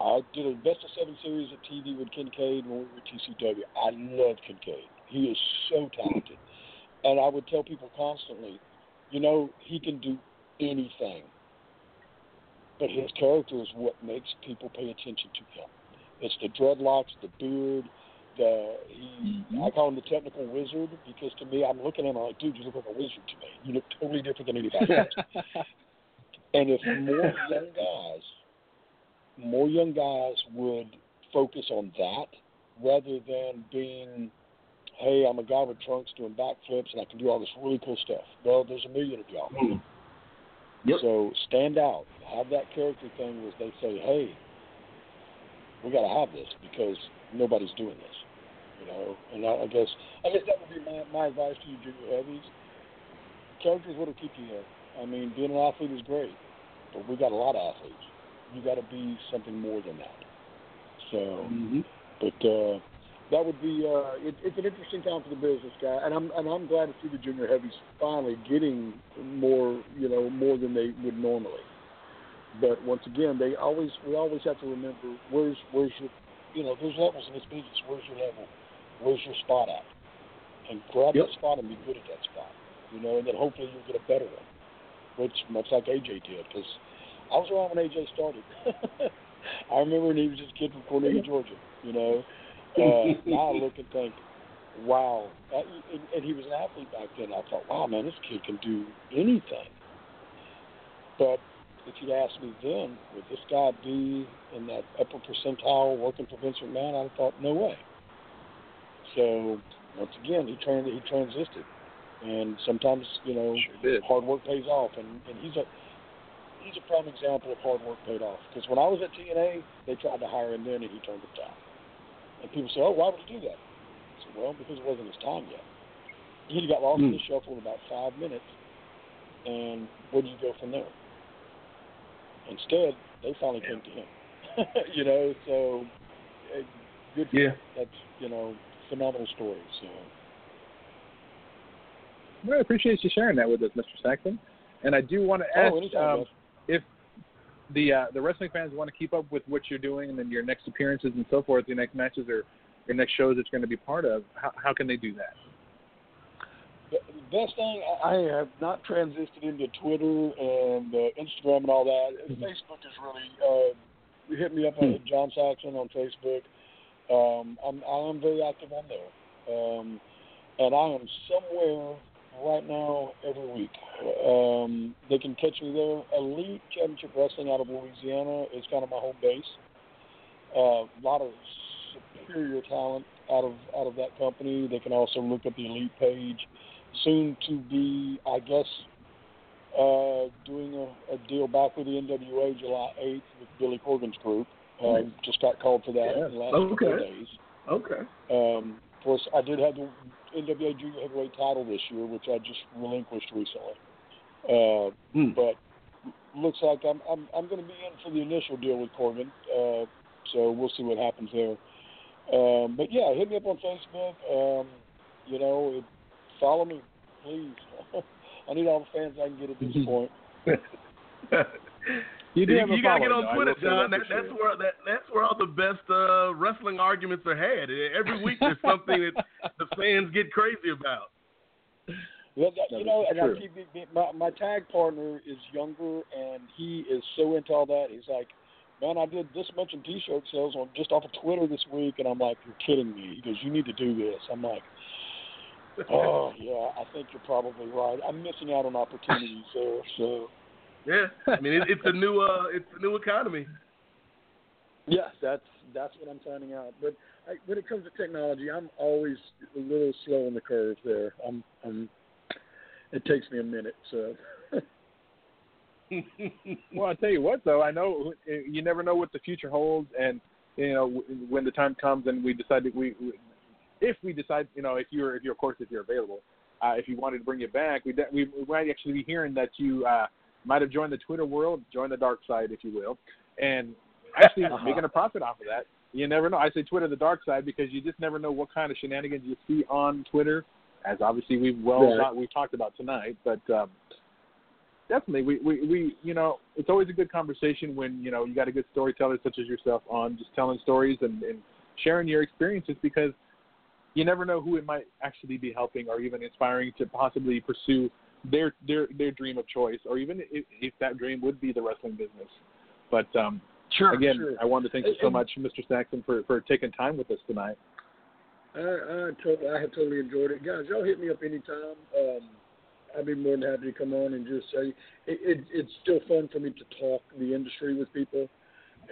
F: I did a best of seven series of TV with Kincaid when we were TCW. I love Kincaid. He is so talented. and I would tell people constantly, you know, he can do anything, but his character is what makes people pay attention to him. It's the dreadlocks, the beard, the he. I call him the technical wizard because to me, I'm looking at him like, dude, you look like a wizard to me. You look totally different than anybody else. and if more young guys, more young guys would focus on that rather than being, hey, I'm a guy with trunks doing backflips and I can do all this really cool stuff. Well, there's a million of y'all.
G: Mm. Yep.
F: So stand out. Have that character thing where they say, hey, we got to have this because nobody's doing this. You know, and I, I guess I guess that would be my, my advice to you junior heavies. Characters what'll keep you here. I mean, being an athlete is great, but we got a lot of athletes. You got to be something more than that. So,
G: Mm-hmm.
F: but uh, that would be uh, it, it's an interesting time for the business guy, and I'm and I'm glad to see the junior heavies finally getting more, you know, more than they would normally. But once again, they always we always have to remember where's where's your, you know, there's levels in this business. Where's your level? Where's your spot at? And grab
G: Yep.
F: that spot and be good at that spot. You know, and then hopefully you'll get a better one, which much like AJ did, because I was around when AJ started. I remember when he was just a kid from Cornelia, Georgia. You know, uh, now I look and think, wow. Uh, and, and he was an athlete back then. I thought, wow, man, this kid can do anything. But if you'd asked me then, would this guy be in that upper percentile working for Vince McMahon? I would have thought, no way. So once again, he turned he transited, and sometimes you know
E: Sure did.
F: hard work pays off, and, and he's a he's a prime example of hard work paid off. Because when I was at TNA, they tried to hire him then, and he turned it down. And people say, "Oh, why would he do that?" I said, "Well, because it wasn't his time yet. He got lost in the shuffle in about five minutes, and where do you go from there?" Instead, they finally came to him. you know, so good. For
G: Yeah.
F: him. That's you know phenomenal story. So.
E: Well, I appreciate you sharing that with us, Mr. Saxon. And I do want to ask
F: oh, anytime,
E: um. If the uh, the wrestling fans want to keep up with what you're doing and then your next appearances and so forth, your next matches or your next shows that you're going to be part of, how, how can they do that?
F: The best thing I have not transitioned into Twitter and uh, Instagram and all that. Facebook is really uh, hit me up on John Saxon on Facebook. Um, I'm I am very active on there, um, and I am somewhere right now every week. Um, they can catch me there. Elite Championship Wrestling out of Louisiana is kind of my home base. Uh, a lot of superior talent out of out of that company. They can also look at the Elite page soon to be, I guess, uh, doing a, a deal back with the NWA July 8th with Billy Corgan's group. Um, just got called for that
G: Yeah.
F: in the last couple of
G: Okay.
F: days.
G: Okay.
F: Um, of course, I did have the NWA Junior Heavyweight title this year, which I just relinquished recently. Uh,
G: Hmm.
F: But looks like I'm I'm I'm going to be in for the initial deal with Corgan. Uh, so we'll see what happens there. Um, but yeah, hit me up on Facebook. Um, you know, follow me, please. I need all the fans I can get at this point.
E: You
G: You, you gotta get on
E: though,
G: Twitter,
E: will
G: John.
E: that
G: That, that's
E: sure.
G: where that, that's where all the best uh, wrestling arguments are had. Every week there's something that the fans get crazy about.
F: Well, that,
E: That
F: you know, and I keep my my tag partner is younger, and he is so into all that. He's like, "Man, I did this much in T-shirt sales on just off of Twitter this week," and I'm like, "You're kidding me?" He goes, "You need to do this." I'm like, "Oh yeah, I think you're probably right. I'm missing out on opportunities there." So
G: Yeah, I mean it, it's a new uh, it's a new economy.
F: yes, that's that's what I'm finding out. But I, when it comes to technology, I'm always a little slow on the curve there. I'm, I'm it takes me a minute. So
E: Well, I tell you what, though, I know uh, you never know what the future holds, and you know when the time comes and we decide that we, we if we decide, you know, if you're if you're of course if you're available, uh, if you wanted to bring it back, we we, we might actually be hearing that you uh, might have joined the Twitter world, joined the dark side, if you will, and actually
F: Uh-huh.
E: making a profit off of that. You never know. I say Twitter the dark side because you just never know what kind of shenanigans you see on Twitter, as obviously we've well
F: Right.
E: not, we've talked about tonight, but. Um, definitely we, we we you know it's always a good conversation when you know you got a good storyteller such as yourself on just telling stories and, and sharing your experiences because you never know who it might actually be helping or even inspiring to possibly pursue their their their dream of choice, or even if, if that dream would be the wrestling business. But um,
F: Sure.
E: again,
F: sure.
E: I want to thank you so
F: And-
E: much, Mr. Saxon, for for taking time with us tonight.
F: I, I totally, I have totally enjoyed it, guys. Y'all hit me up anytime. Um, I'd be more than happy to come on and just say it, it, it's still fun for me to talk the industry with people.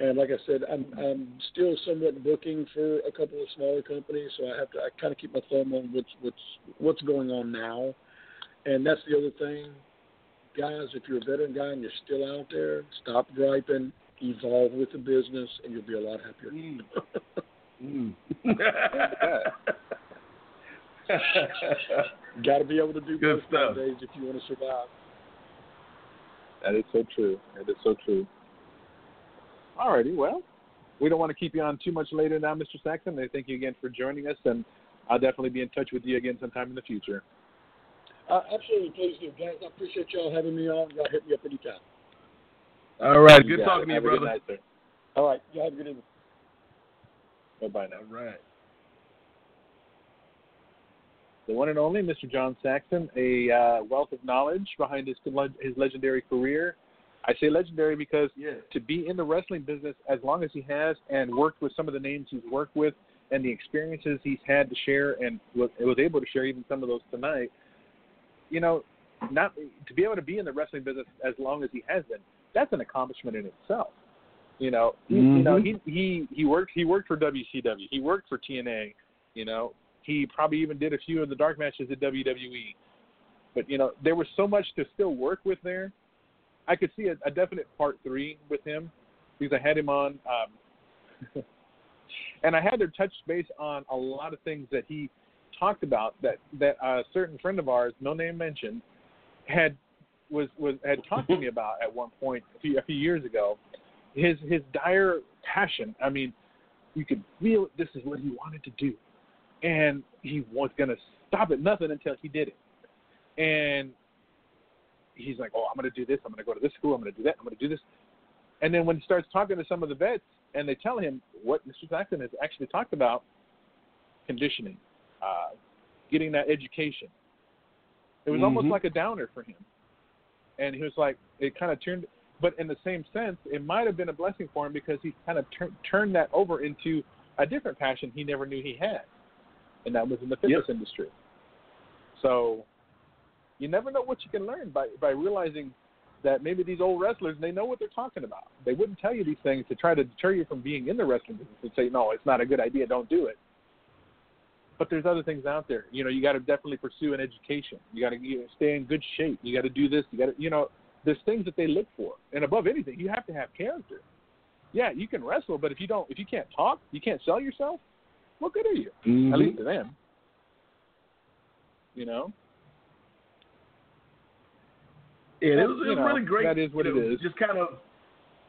F: And like I said, I'm I'm still somewhat booking for a couple of smaller companies, so I have to I kind of keep my thumb on what's what's what's going on now. And that's the other thing, guys. If you're a veteran guy and you're still out there, stop griping, evolve with the business, and you'll be a lot happier.
G: Mm.
F: Got to be able to do
G: Good
F: both
G: stuff.
F: nowadays if you want to survive.
E: That is so true. That is so true. Alrighty, well, we don't want to keep you on too much later now, Mr. Saxon. I thank you again for joining us, and I'll definitely be in touch with you again sometime in the future.
F: Uh, absolutely, please do, guys. I appreciate y'all having me on. Y'all hit me up anytime.
G: All right.
E: You
G: Good talking to you,
E: Have a good
G: brother.
E: night, sir.
F: All right, y'all have a good evening.
E: Bye bye now.
G: All right.
E: The one and only Mr. John Saxon, a uh, wealth of knowledge behind his his legendary career. I say legendary because
G: Yeah.
E: to be in the wrestling business as long as he has and worked with some of the names he's worked with and the experiences he's had to share and was, was able to share even some of those tonight, you know, not to be able to be in the wrestling business as long as he has been, that's an accomplishment in itself. You know, he, you know, he he he worked he worked for WCW, he worked for TNA, you know, he probably even did a few of the dark matches at WWE. But you know, there was so much to still work with there. I could see a, a definite part three with him because I had him on, um, and I had to touch base on a lot of things that he talked about that that a certain friend of ours, no name mentioned, had was was had talked to me about at one point a few, a few years ago. His his dire passion. I mean, you could feel this is what he wanted to do, and he was gonna stop at nothing until he did it. And he's like, "Oh, I'm gonna do this. I'm gonna go to this school. I'm gonna do that. I'm gonna do this." And then when he starts talking to some of the vets, and they tell him what Mr. Saxon has actually talked about, conditioning, uh, getting that education. It was almost
G: Mhm.
E: like a downer for him. And he was like, it kind of turned, but in the same sense, it might have been a blessing for him because he kind of tur- turned that over into a different passion he never knew he had, and that was in the fitness industry. So you never know what you can learn by by realizing that maybe these old wrestlers they know what they're talking about. They wouldn't tell you these things to try to deter you from being in the wrestling business and say, no, it's not a good idea, don't do it. But there's other things out there. You know, you got to definitely pursue an education. You got to you know, stay in good shape. You got to do this. You got to, you know, there's things that they look for. And above anything, you have to have character. Yeah, you can wrestle, but if you don't, if you can't talk, you can't sell yourself. What good are you?
G: Mhm.
E: At least to them. You know.
G: Yeah, it was, it
E: You
G: was
E: know,
G: really great.
E: that is what
G: you
E: it
G: know,
E: is.
G: Just kind of,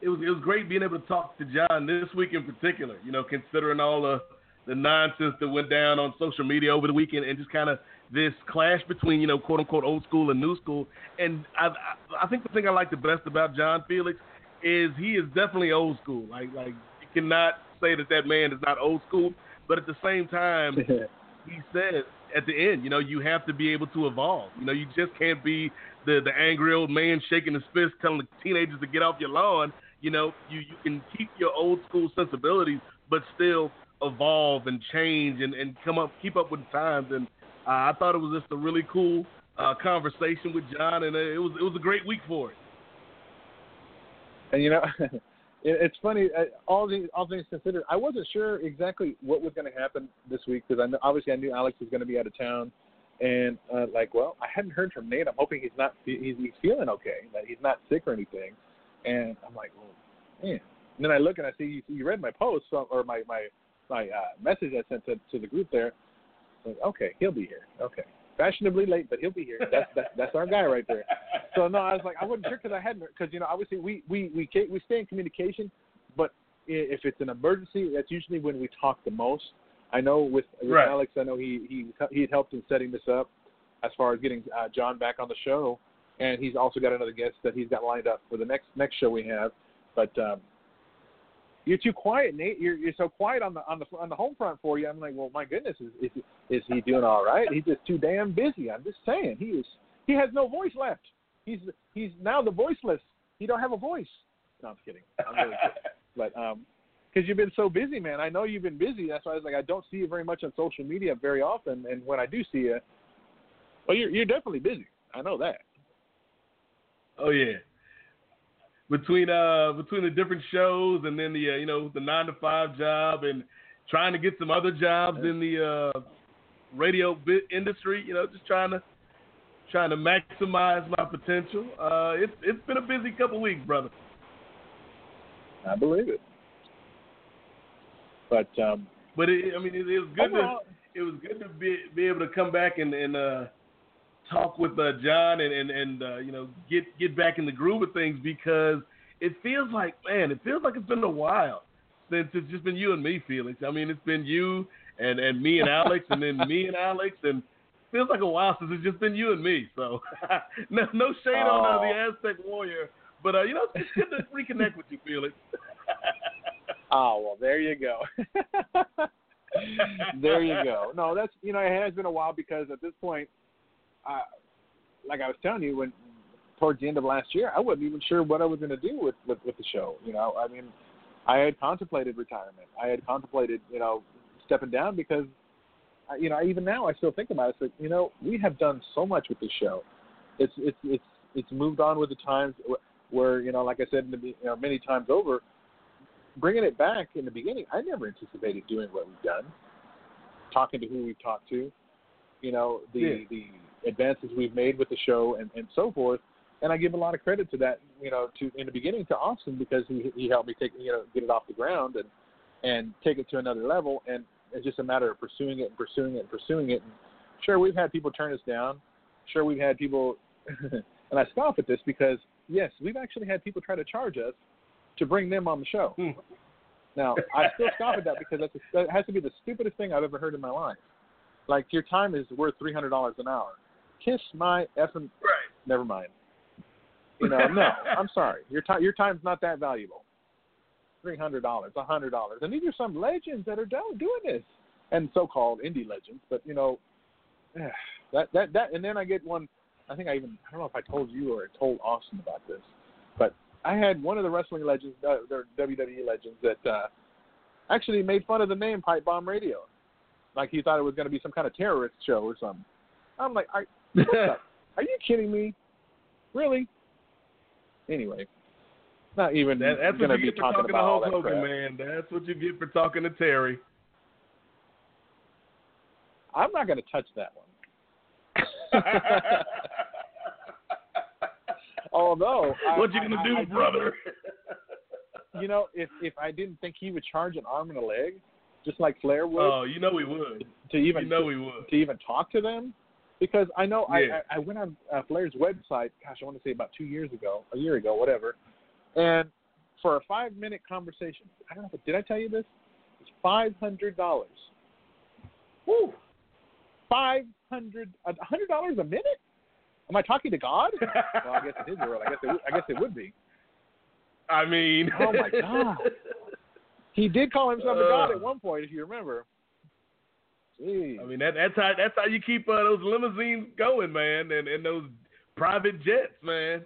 G: it was it was great being able to talk to John this week in particular. You know, considering all the the nonsense that went down on social media over the weekend, and just kind of this clash between you know quote unquote old school and new school. And I I, think the thing I like the best about John Felix is he is definitely old school. Like like you cannot say that that man is not old school, but at the same time he said at the end, you know, you have to be able to evolve. You know, you just can't be the the angry old man shaking his fist telling the teenagers to get off your lawn. You know, you you can keep your old school sensibilities, but still evolve and change and, and come up keep up with the times. And uh, I thought it was just a really cool uh, conversation with John, and uh, it was it was a great week for it.
E: And you know, it's funny. uh, All these all things considered, I wasn't sure exactly what was going to happen this week because I know, obviously I knew Alex was going to be out of town, and uh, like, well, I hadn't heard from Nate. I'm hoping he's not he's, he's feeling okay, that he's not sick or anything. And I'm like, well, man. And then I look and I see you, you read my post or my my my uh, message I sent to, to the group there. Like, okay, he'll be here. Okay, fashionably late, but he'll be here. That's that's, that's our guy right there. So no, I was like, I wasn't sure because I hadn't because you know obviously we we we we stay in communication, but if it's an emergency, that's usually when we talk the most. I know with, with
G: Right.
E: Alex, I know he he he had helped in setting this up as far as getting uh, John back on the show, and he's also got another guest that he's got lined up for the next next show we have. But um, you're too quiet, Nate. You're you're so quiet on the on the on the home front for you. I'm like, well, my goodness, is is is he doing all right? He's just too damn busy. I'm just saying, he is he has no voice left. He's he's now the voiceless. He don't have a voice. No, I'm kidding. I'm really kidding. But um, because you've been so busy, man. I know you've been busy. That's why I was like, I don't see you very much on social media very often. And when I do see you, well, you're you're definitely busy. I know that.
G: Oh yeah. Between uh between the different shows and then the uh, you know the nine to five job and trying to get some other jobs in the uh radio industry, you know, just trying to trying to maximize my potential. Uh it's it's been a busy couple weeks, brother.
E: I believe it. But um
G: But it, I mean, it, it was good
E: overall,
G: to it was good to be be able to come back and and uh, talk with uh, John and and and uh, you know get get back in the groove of things because it feels like man, it feels like it's been a while since it's just been you and me, Felix. I mean, it's been you and and me and Alex, and then me and Alex, and it feels like a while since it's just been you and me. So no no shade on uh, the Aztec Warrior, but uh, you know it's good to reconnect with you, Felix.
E: Oh well, there you go. there you go. No, that's you know it has been a while because at this point, uh, like I was telling you, when towards the end of last year, I wasn't even sure what I was going to do with, with with the show. You know, I mean, I had contemplated retirement. I had contemplated you know stepping down because uh, you know even now I still think about it. It's like you know we have done so much with this show. It's it's it's it's moved on with the times where you know like I said in the, you know, many times over bringing it back in the beginning, I never anticipated doing what we've done, talking to who we've talked to, you know, the
G: Yeah.
E: the advances we've made with the show and, and so forth. And I give a lot of credit to that, you know, to in the beginning to Austin because he he helped me take you know get it off the ground and and take it to another level. And it's just a matter of pursuing it and pursuing it and pursuing it. And sure, we've had people turn us down. Sure, we've had people, and I scoff at this because yes, we've actually had people try to charge us to bring them on the show.
G: Hmm.
E: Now, I still scoff at that because that's a, that has to be the stupidest thing I've ever heard in my life. Like your time is worth three hundred dollars an hour. Kiss my effing.
G: Right.
E: Never mind. You know, no, I'm sorry. Your time, your time's not that valuable. Three hundred dollars, a hundred dollars, and these are some legends that are do- doing this, and so-called indie legends. But you know, that that that, and then I get one. I think I even I don't know if I told you or I told Austin about this, but I had one of the wrestling legends, uh, their WWE legends, that uh, actually made fun of the name Pipe Bomb Radio, like he thought it was going to be some kind of terrorist show or something. I'm like, the- are you kidding me? Really? Anyway, not even
G: That, that's
E: going
G: what
E: to
G: you
E: be
G: get for
E: talking
G: talking to
E: about all
G: Hulk
E: that
G: Hogan,
E: crap.
G: man. That's what you get for talking to Terry.
E: I'm not going to touch that one. Although, I-
G: what you gonna do,
E: I-
G: brother?
E: You know, if if I didn't think he would charge an arm and a leg, just like Flair would,
G: oh, you know we would.
E: to even
G: you know we would.
E: to even talk to them, because I know
G: Yeah.
E: I, I went on uh, Flair's website. Gosh, I want to say about two years ago, a year ago, whatever, and for a five minute conversation, I don't know. If, did I tell you this? It's five hundred dollars. Woo! Five hundred, a hundred dollars a minute? Am I talking to God? well, I guess it is his world, I guess it, would- I guess it would be.
G: I mean,
E: Oh, my God. He did call himself a god
G: Uh.
E: at one point, if you remember. Jeez.
G: I mean that that's how that's how you keep uh, those limousines going, man, and and those private jets, man.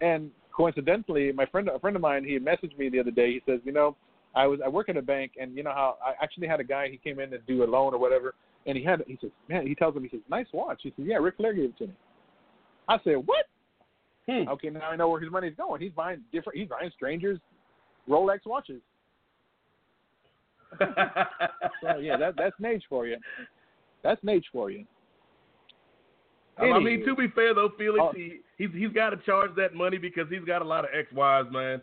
E: and coincidentally, my friend, a friend of mine, he messaged me the other day. He says, you know, I was I work at a bank, and you know how I actually had a guy. He came in to do a loan or whatever, and he had he says, man, he tells him, he says, nice watch. He says, yeah, Ric Flair gave it to me. I said, what?
G: Hmm.
E: Okay, now I know where his money's going. He's buying different. He's buying strangers Rolex watches. So yeah, that that's Naitch for you. That's Naitch for you.
G: Um, I mean, to be fair though, Felix,
E: Oh.
G: he he's he's got to charge that money because he's got a lot of ex-wives, man.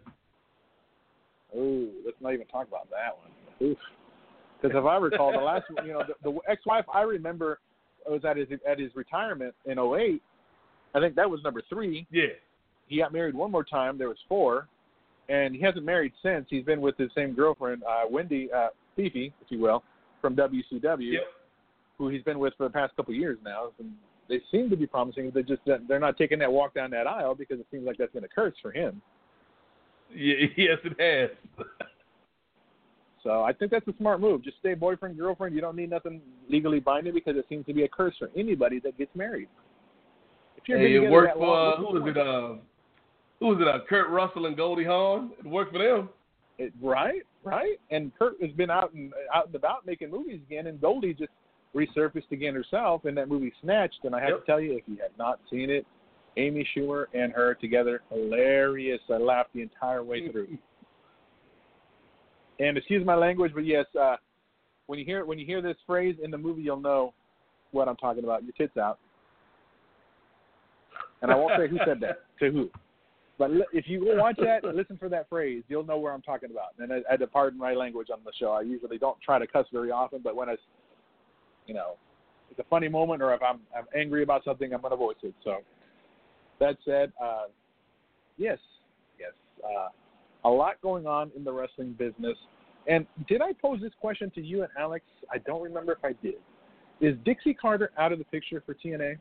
E: Ooh, let's not even talk about that one. Because if I recall, the last, you know, the, the ex-wife I remember was at his at his retirement in '08. I think that was number three.
G: Yeah.
E: He got married one more time. There was four, and he hasn't married since. He's been with his same girlfriend, uh, Wendy uh, Fifi, if you will, from WCW,
G: Yep.
E: who he's been with for the past couple of years now. And they seem to be promising. They just they're not taking that walk down that aisle because it seems like that's been a curse for him.
G: Yeah, yes, it has.
E: So I think that's a smart move. Just stay boyfriend girlfriend. You don't need nothing legally binding because it seems to be a curse for anybody that gets married. If you're
G: Hey, it worked for
E: long,
G: uh, who was it? Uh, who was it? Uh, Kurt Russell and Goldie Hawn. It worked for them.
E: It, right, right. And Kurt has been out and out and about making movies again, and Goldie just resurfaced again herself in that movie Snatched. And I have
G: Yep.
E: to tell you, if you have not seen it, Amy Schumer and her together, hilarious. I laughed the entire way through. and excuse my language, but yes, uh, when you hear when you hear this phrase in the movie, you'll know what I'm talking about. Your tits out. And I won't say who said that to who. But if you watch that, listen for that phrase, you'll know where I'm talking about. And I, I had to pardon my language on the show. I usually don't try to cuss very often, but when I, you know, it's a funny moment or if I'm I'm angry about something, I'm to voice it. So that said, uh, yes, yes, uh, a lot going on in the wrestling business. And did I pose this question to you and Alex? I don't remember if I did. Is Dixie Carter out of the picture for TNA?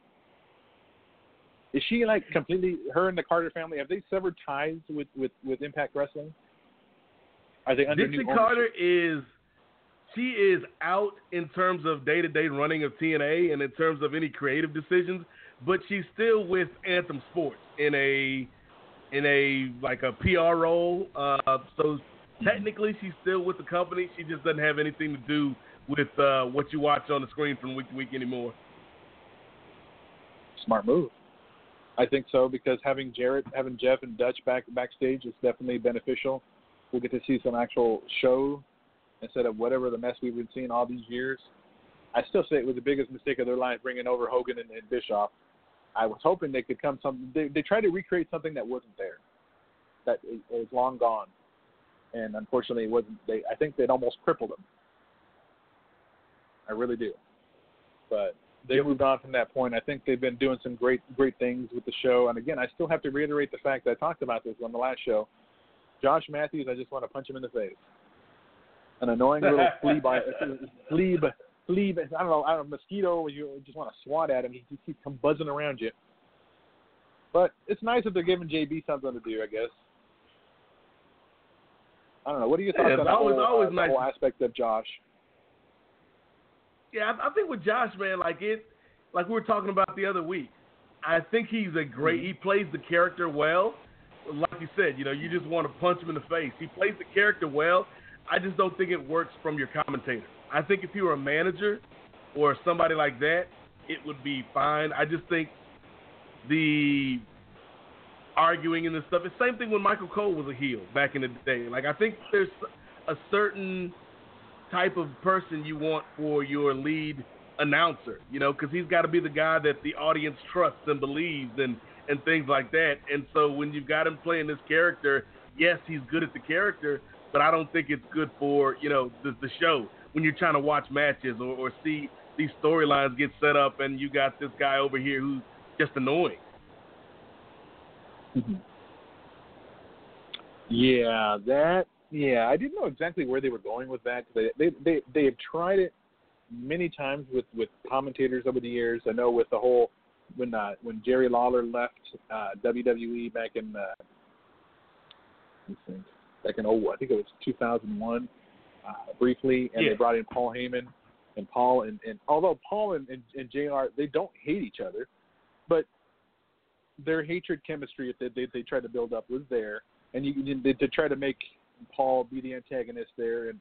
E: Is she like completely her and the Carter family? Have they severed ties with with with Impact Wrestling? Are they under
G: Dixie Carter is she is out in terms of day to day running of TNA and in terms of any creative decisions, but she's still with Anthem Sports in a in a like a PR role. Uh, so technically, she's still with the company. She just doesn't have anything to do with uh, what you watch on the screen from week to week anymore.
E: smart move. I think so because having Jarrett, having Jeff and Dutch back backstage is definitely beneficial. We'll get to see some actual show instead of whatever the mess we've been seeing all these years. I still say it was the biggest mistake of their life bringing over Hogan and, and Bischoff. I was hoping they could come some. They, they tried to recreate something that wasn't there, that is is long gone, and unfortunately, it wasn't. They I think they'd almost crippled them. I really do, but they moved on from that point. I think they've been doing some great great things with the show. And again, I still have to reiterate the fact that I talked about this on the last show. Josh Matthews, I just want to punch him in the face. An annoying little flea by flea flea. I don't know. I don't know. Mosquito. You just want to swat at him. He just keeps come buzzing around you. But it's nice that they're giving JB something to do. I guess. I don't know. What are your thoughts
G: Yeah,
E: on the
G: always-
E: whole,
G: always
E: uh,
G: nice
E: whole aspect of Josh?
G: Yeah, I, I think with Josh, man, like it, like we were talking about the other week. I think he's a great. He mm-hmm. plays the character well. Like you said, you know, you just want to punch him in the face. He plays the character well. I just don't think it works from your commentator. I think if you were a manager or somebody like that, it would be fine. I just think the arguing and the stuff. It's the same thing when Michael Cole was a heel back in the day. Like I think there's a certain type of person you want for your lead announcer, you know, because he's got to be the guy that the audience trusts and believes and and things like that. And so when you've got him playing this character, yes, he's good at the character, but I don't think it's good for you know the the show when you're trying to watch matches or, or see these storylines get set up and you got this guy over here who's just annoying.
E: Yeah, that. Yeah, I didn't know exactly where they were going with that. They they they they have tried it many times with with commentators over the years. I know with the whole when uh, when Jerry Lawler left uh, WWE back in uh, let me think, back in oh I think it was 2001 uh, briefly, and
G: Yeah.
E: they brought in Paul Heyman and Paul and, and although Paul and, and, and Jr. they don't hate each other, but their hatred chemistry that they, they tried to build up was there, and you, you they, to try to make Paul be the antagonist there and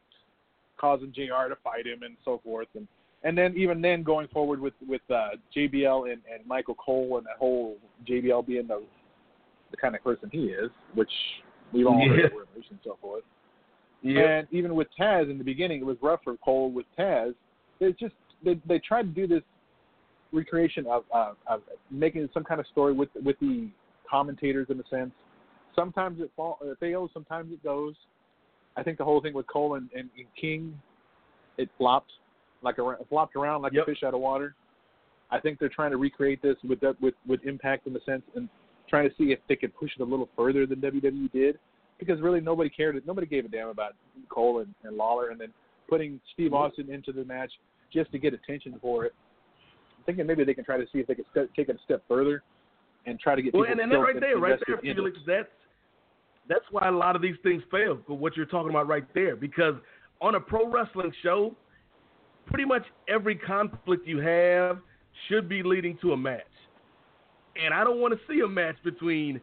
E: causing Jr. to fight him and so forth, and and then even then going forward with with uh, JBL and, and Michael Cole and that whole JBL being the the kind of person he is, which we've all heard rumors and so forth.
G: Yeah.
E: And even with Taz in the beginning, it was rough for Cole with Taz. It's just they they tried to do this recreation of, of of making some kind of story with with the commentators in a sense. Sometimes it, fall, it fails, sometimes it goes. I think the whole thing with Cole and, and, and King, it flopped like a flopped around like
G: Yep.
E: a fish out of water. I think they're trying to recreate this with that with with Impact in a sense and trying to see if they could push it a little further than WWE did because really nobody cared. Nobody gave a damn about Cole and, and Lawler, and then putting Steve mm-hmm. Austin into the match just to get attention for it. I'm thinking maybe they can try to see if they can step, take it a step further and try to get
G: Well,
E: people
G: and, and that right there, right there, Felix, that's that's why a lot of these things fail. For what you're talking about right there, because on a pro wrestling show, pretty much every conflict you have should be leading to a match. And I don't want to see a match between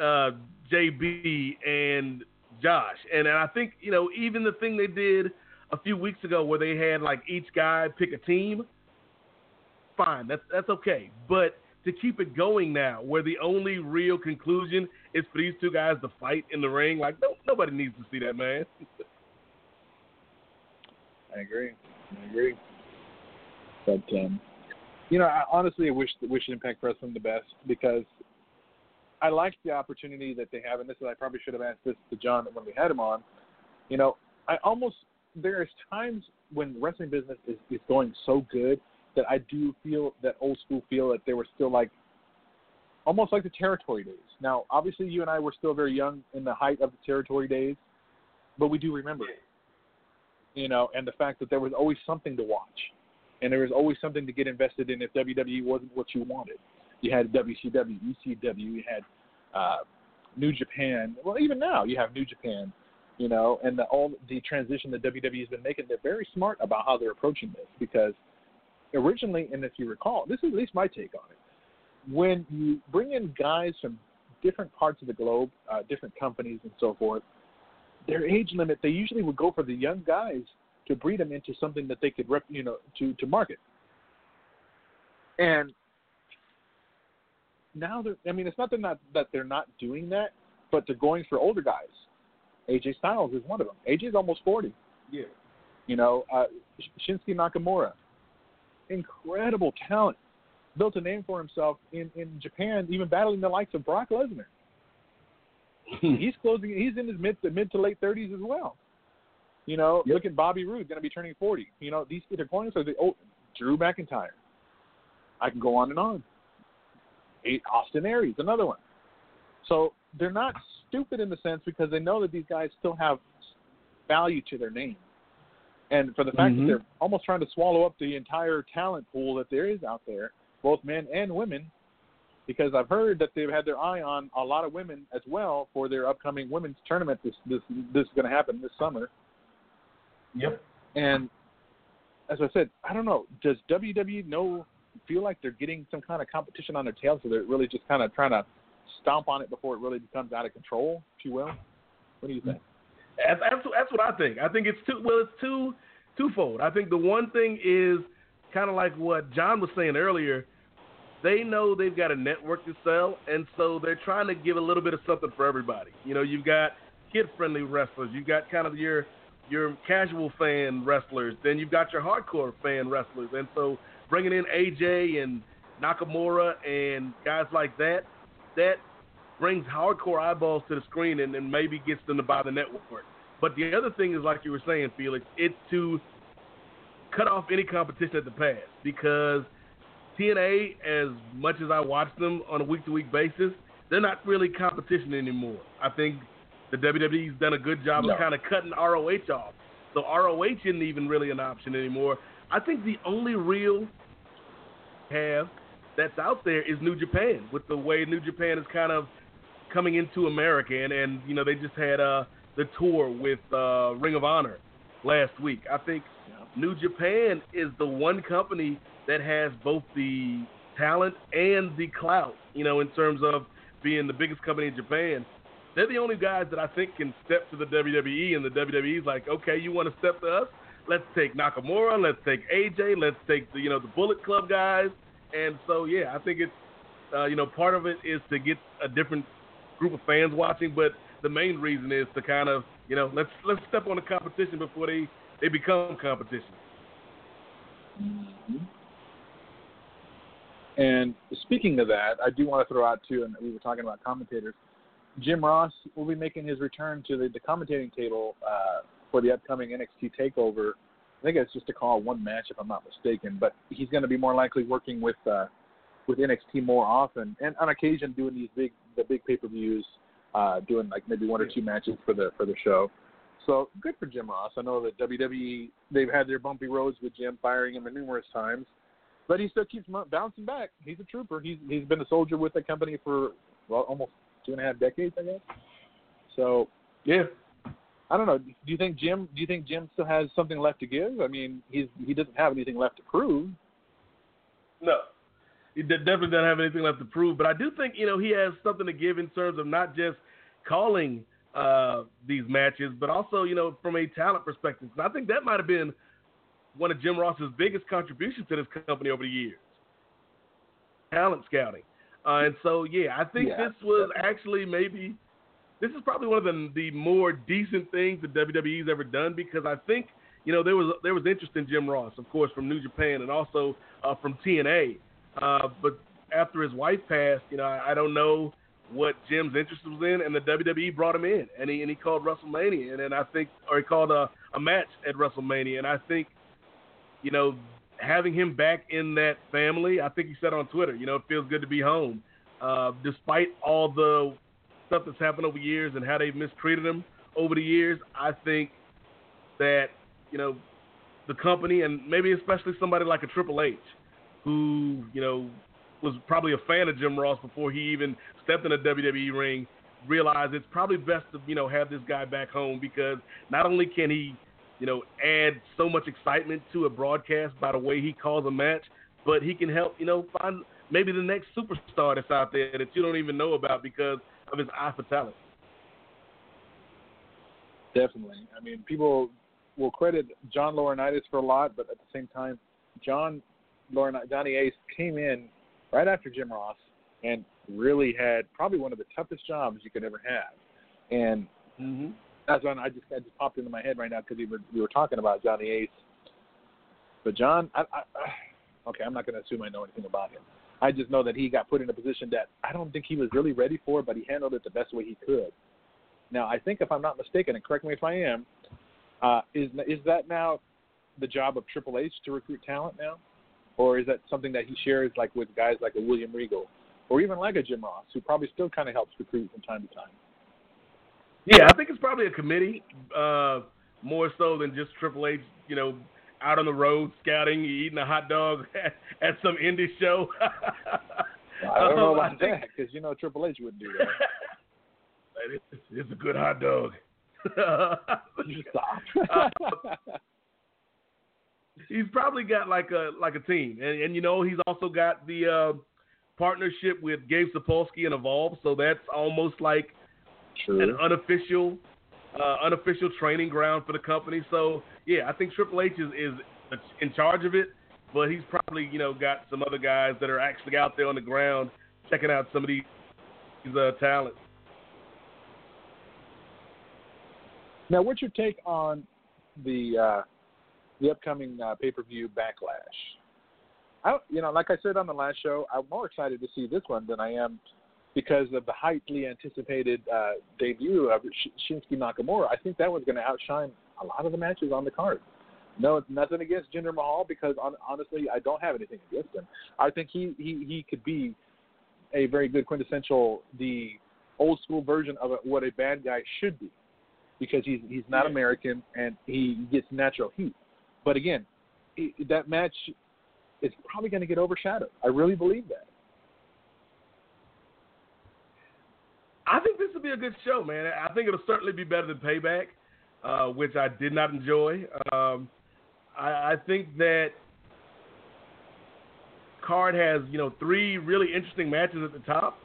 G: uh, JB and Josh. And, and I think, you know, even the thing they did a few weeks ago where they had like each guy pick a team, fine, that's that's okay. But to keep it going now, where the only real conclusion is for these two guys to fight in the ring, like no, nobody needs to see that, man.
E: I agree. I agree. But um, you know, I honestly wish wish Impact Wrestling the best because I like the opportunity that they have, and this is I probably should have asked this to John when we had him on. You know, I almost there's times when wrestling business is, is going so good that I do feel that old school feel that they were still like almost like the territory days. Now, obviously, you and I were still very young in the height of the territory days, but we do remember it. You know, and the fact that there was always something to watch, and there was always something to get invested in if WWE wasn't what you wanted. You had WCW, ECW, you had uh, New Japan. Well, even now you have New Japan. You know, and the, all the transition that WWE has been making, they're very smart about how they're approaching this because originally, and if you recall, this is at least my take on it. When you bring in guys from different parts of the globe, uh, different companies, and so forth, their age limit, they usually would go for the young guys to breed them into something that they could, rep, you know, to to market. And now they're, I mean, it's not that not that they're not doing that, but they're going for older guys. AJ Styles is one of them. AJ's almost forty.
G: Yeah.
E: You know, uh, Shinsuke Nakamura, incredible talent, built a name for himself in in Japan, even battling the likes of Brock Lesnar. he's closing. He's in his mid to mid to late thirties as well. You know,
G: Yep.
E: look at Bobby Roode, going to be turning forty. You know, these they're going for the oh, Drew McIntyre. I can go on and on. Eight, Austin Aries, another one. So they're not stupid in the sense because they know that these guys still have value to their name. And for the fact
G: Mhm.
E: that they're almost trying to swallow up the entire talent pool that there is out there, both men and women, because I've heard that they've had their eye on a lot of women as well for their upcoming women's tournament. This this this is going to happen this summer.
G: Yep.
E: And as I said, I don't know. Does WWE know feel like they're getting some kind of competition on their tail, so they're really just kind of trying to stomp on it before it really becomes out of control, if you will? What do you think?
G: That's, that's, that's what I think. I think it's two. Well, it's two twofold. I think the one thing is kind of like what John was saying earlier. They know they've got a network to sell, and so they're trying to give a little bit of something for everybody. You know, you've got kid-friendly wrestlers. You've got kind of your your casual fan wrestlers. Then you've got your hardcore fan wrestlers, and so bringing in AJ and Nakamura and guys like that, that brings hardcore eyeballs to the screen and, and maybe gets them to buy the network. But the other thing is, like you were saying, Felix, it's to cut off any competition at the pass because TNA, as much as I watch them on a week-to-week basis, they're not really competition anymore. I think the WWE's done a good job
E: No.
G: of kind of cutting ROH off. So ROH isn't even really an option anymore. I think the only real have that's out there is New Japan with the way New Japan is kind of coming into America and, and you know they just had uh the tour with uh Ring of Honor last week. I think New Japan is the one company that has both the talent and the clout, you know, in terms of being the biggest company in Japan. They're the only guys that I think can step to the WWE, and the WWE's like, okay, you want to step to us? Let's take Nakamura, let's take AJ, let's take the you know the Bullet Club guys, and so yeah, I think it's uh, you know part of it is to get a different group of fans watching, but the main reason is to kind of you know let's let's step on the competition before they they become competition.
E: And speaking of that, I do want to throw out too, and we were talking about commentators. Jim Ross will be making his return to the, the commentating table uh, for the upcoming NXT Takeover. I think it's just to call one match, if I'm not mistaken. But he's going to be more likely working with uh, with NXT more often, and on occasion doing these big the big pay per views, uh, doing like maybe one or two matches for the for the show. So good for Jim Ross. I know that WWE they've had their bumpy roads with Jim, firing him numerous times, but he still keeps bouncing back. He's a trooper. He's he's been a soldier with the company for well almost two and a half decades, I guess. So
G: Yeah,
E: I don't know. Do you think Jim? Do you think Jim still has something left to give? I mean, he's he doesn't have anything left to prove.
G: No, he definitely doesn't have anything left to prove. But I do think you know he has something to give in terms of not just calling uh, these matches, but also you know from a talent perspective. And I think that might have been one of Jim Ross's biggest contributions to this company over the years. Talent scouting. Uh, and so, yeah, I think
E: Yeah.
G: this was actually maybe this is probably one of the the more decent things that WWE's ever done because I think you know there was there was interest in Jim Ross, of course, from New Japan and also uh, from TNA. Uh, but after his wife passed, you know, I, I don't know what Jim's interest was in, and the WWE brought him in, and he and he called WrestleMania, and then I think, or he called a a match at WrestleMania, and I think, you know, having him back in that family, I think he said on Twitter, you know, it feels good to be home, uh, despite all the stuff that's happened over years and how they've mistreated him over the years. I think that you know the company and maybe especially somebody like a Triple H, who you know was probably a fan of Jim Ross before he even stepped in a WWE ring, realized it's probably best to you know have this guy back home because not only can he you know add so much excitement to a broadcast by the way he calls a match, but he can help you know find maybe the next superstar that's out there that you don't even know about because of his eye for talent.
E: Definitely. I mean, people will credit John Laurinaitis for a lot, but at the same time, John Laurinaitis, Johnny Ace came in right after Jim Ross and really had probably one of the toughest jobs you could ever have. And
G: Mm-hmm.
E: that's one I just that just popped into my head right now because we were we were talking about Johnny Ace. But John, I, I, I okay, I'm not going to assume I know anything about him. I just know that he got put in a position that I don't think he was really ready for, but he handled it the best way he could. Now, I think if I'm not mistaken, and correct me if I am, uh, is is that now the job of Triple H to recruit talent now, or is that something that he shares like with guys like a William Regal, or even like a Jim Ross, who probably still kind of helps recruit from time to time?
G: Yeah, I think it's probably a committee uh, more so than just Triple H. You know, out on the road scouting, eating a hot dog at, at some indie show.
E: I don't know
G: Um,
E: about
G: think-
E: that because you know Triple H wouldn't do that.
G: It's, it's a good hot dog.
E: You stop.
G: He's probably got like a like a team, and, and you know he's also got the uh, partnership with Gabe Sapolsky and Evolve, so that's almost like an unofficial uh, unofficial training ground for the company. So yeah, I think Triple H is, is in charge of it, but he's probably you know got some other guys that are actually out there on the ground checking out some of these, these uh, talents.
E: Now, what's your take on the uh, the upcoming uh, pay per view backlash? I, you know, like I said on the last show, I'm more excited to see this one than I am because of the highly anticipated uh, debut of Shinsuke Nakamura. I think that one's going to outshine a lot of the matches on the card. No, it's nothing against Jinder Mahal because on, honestly, I don't have anything against him. I think he, he he could be a very good quintessential the old school version of a, what a bad guy should be because he's he's not American and he gets natural heat. But again, i that match is probably going to get overshadowed. I really believe that.
G: I think this will be a good show, man. I think it'll certainly be better than Payback, uh, which I did not enjoy. Um, I, I think that card has you know three really interesting matches at the top,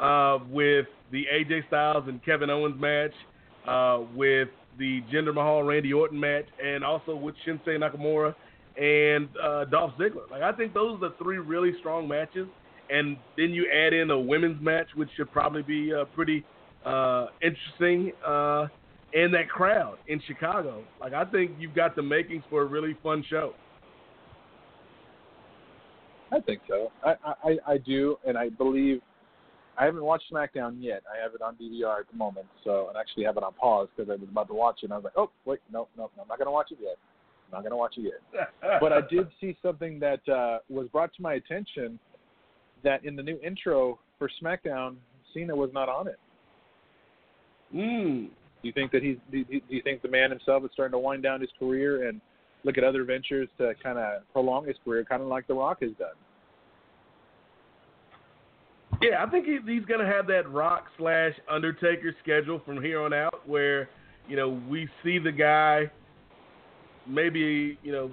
G: uh, with the AJ Styles and Kevin Owens match, uh, with the Jinder Mahal Randy Orton match, and also with Shinsuke Nakamura and uh, Dolph Ziggler. Like I think those are the three really strong matches and then you add in a women's match, which should probably be uh, pretty uh, interesting, uh, and that crowd in Chicago. Like I think you've got the makings for a really fun show.
E: I think so. I, I I do, and I believe. I haven't watched SmackDown yet. I have it on DVR at the moment, so I actually have it on pause because I was about to watch it. and I was like, oh wait, no, no, I'm not gonna watch it yet. I'm not gonna watch it yet. but I did see something that uh, was brought to my attention that in the new intro for SmackDown, Cena was not on it.
G: Mm.
E: Do you think that he's? Do do you think the man himself is starting to wind down his career and look at other ventures to kind of prolong his career, kind of like The Rock has done?
G: Yeah, I think he, he's going to have that Rock slash Undertaker schedule from here on out, where you know, we see the guy maybe, you know,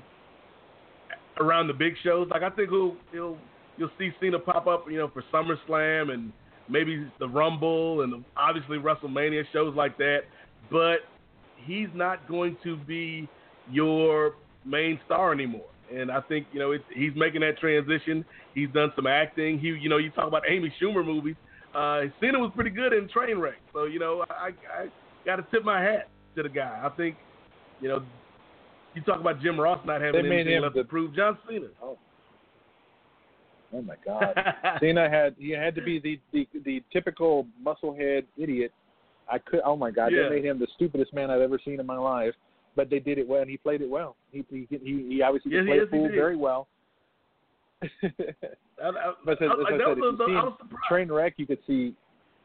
G: around the big shows. Like I think he'll he'll you'll see Cena pop up, you know, for SummerSlam and maybe the Rumble and obviously WrestleMania shows like that. But he's not going to be your main star anymore. And I think you know it, he's making that transition. He's done some acting. He, you know, you talk about Amy Schumer movies. Uh, Cena was pretty good in Trainwreck. So you know, I, I got to tip my hat to the guy. I think, you know, you talk about Jim Ross not having anything left the, to prove. John Cena.
E: Oh. Oh my God! Cena had he had to be the, the the typical musclehead idiot. I could. Oh my God!
G: Yeah.
E: They made him the stupidest man I've ever seen in my life. But they did it well, and he played it well. He he he, he obviously
G: yeah,
E: played
G: yes,
E: fool very well.
G: I, I,
E: but as,
G: I,
E: as I,
G: I,
E: said,
G: was,
E: if you
G: was
E: see Trainwreck, you could see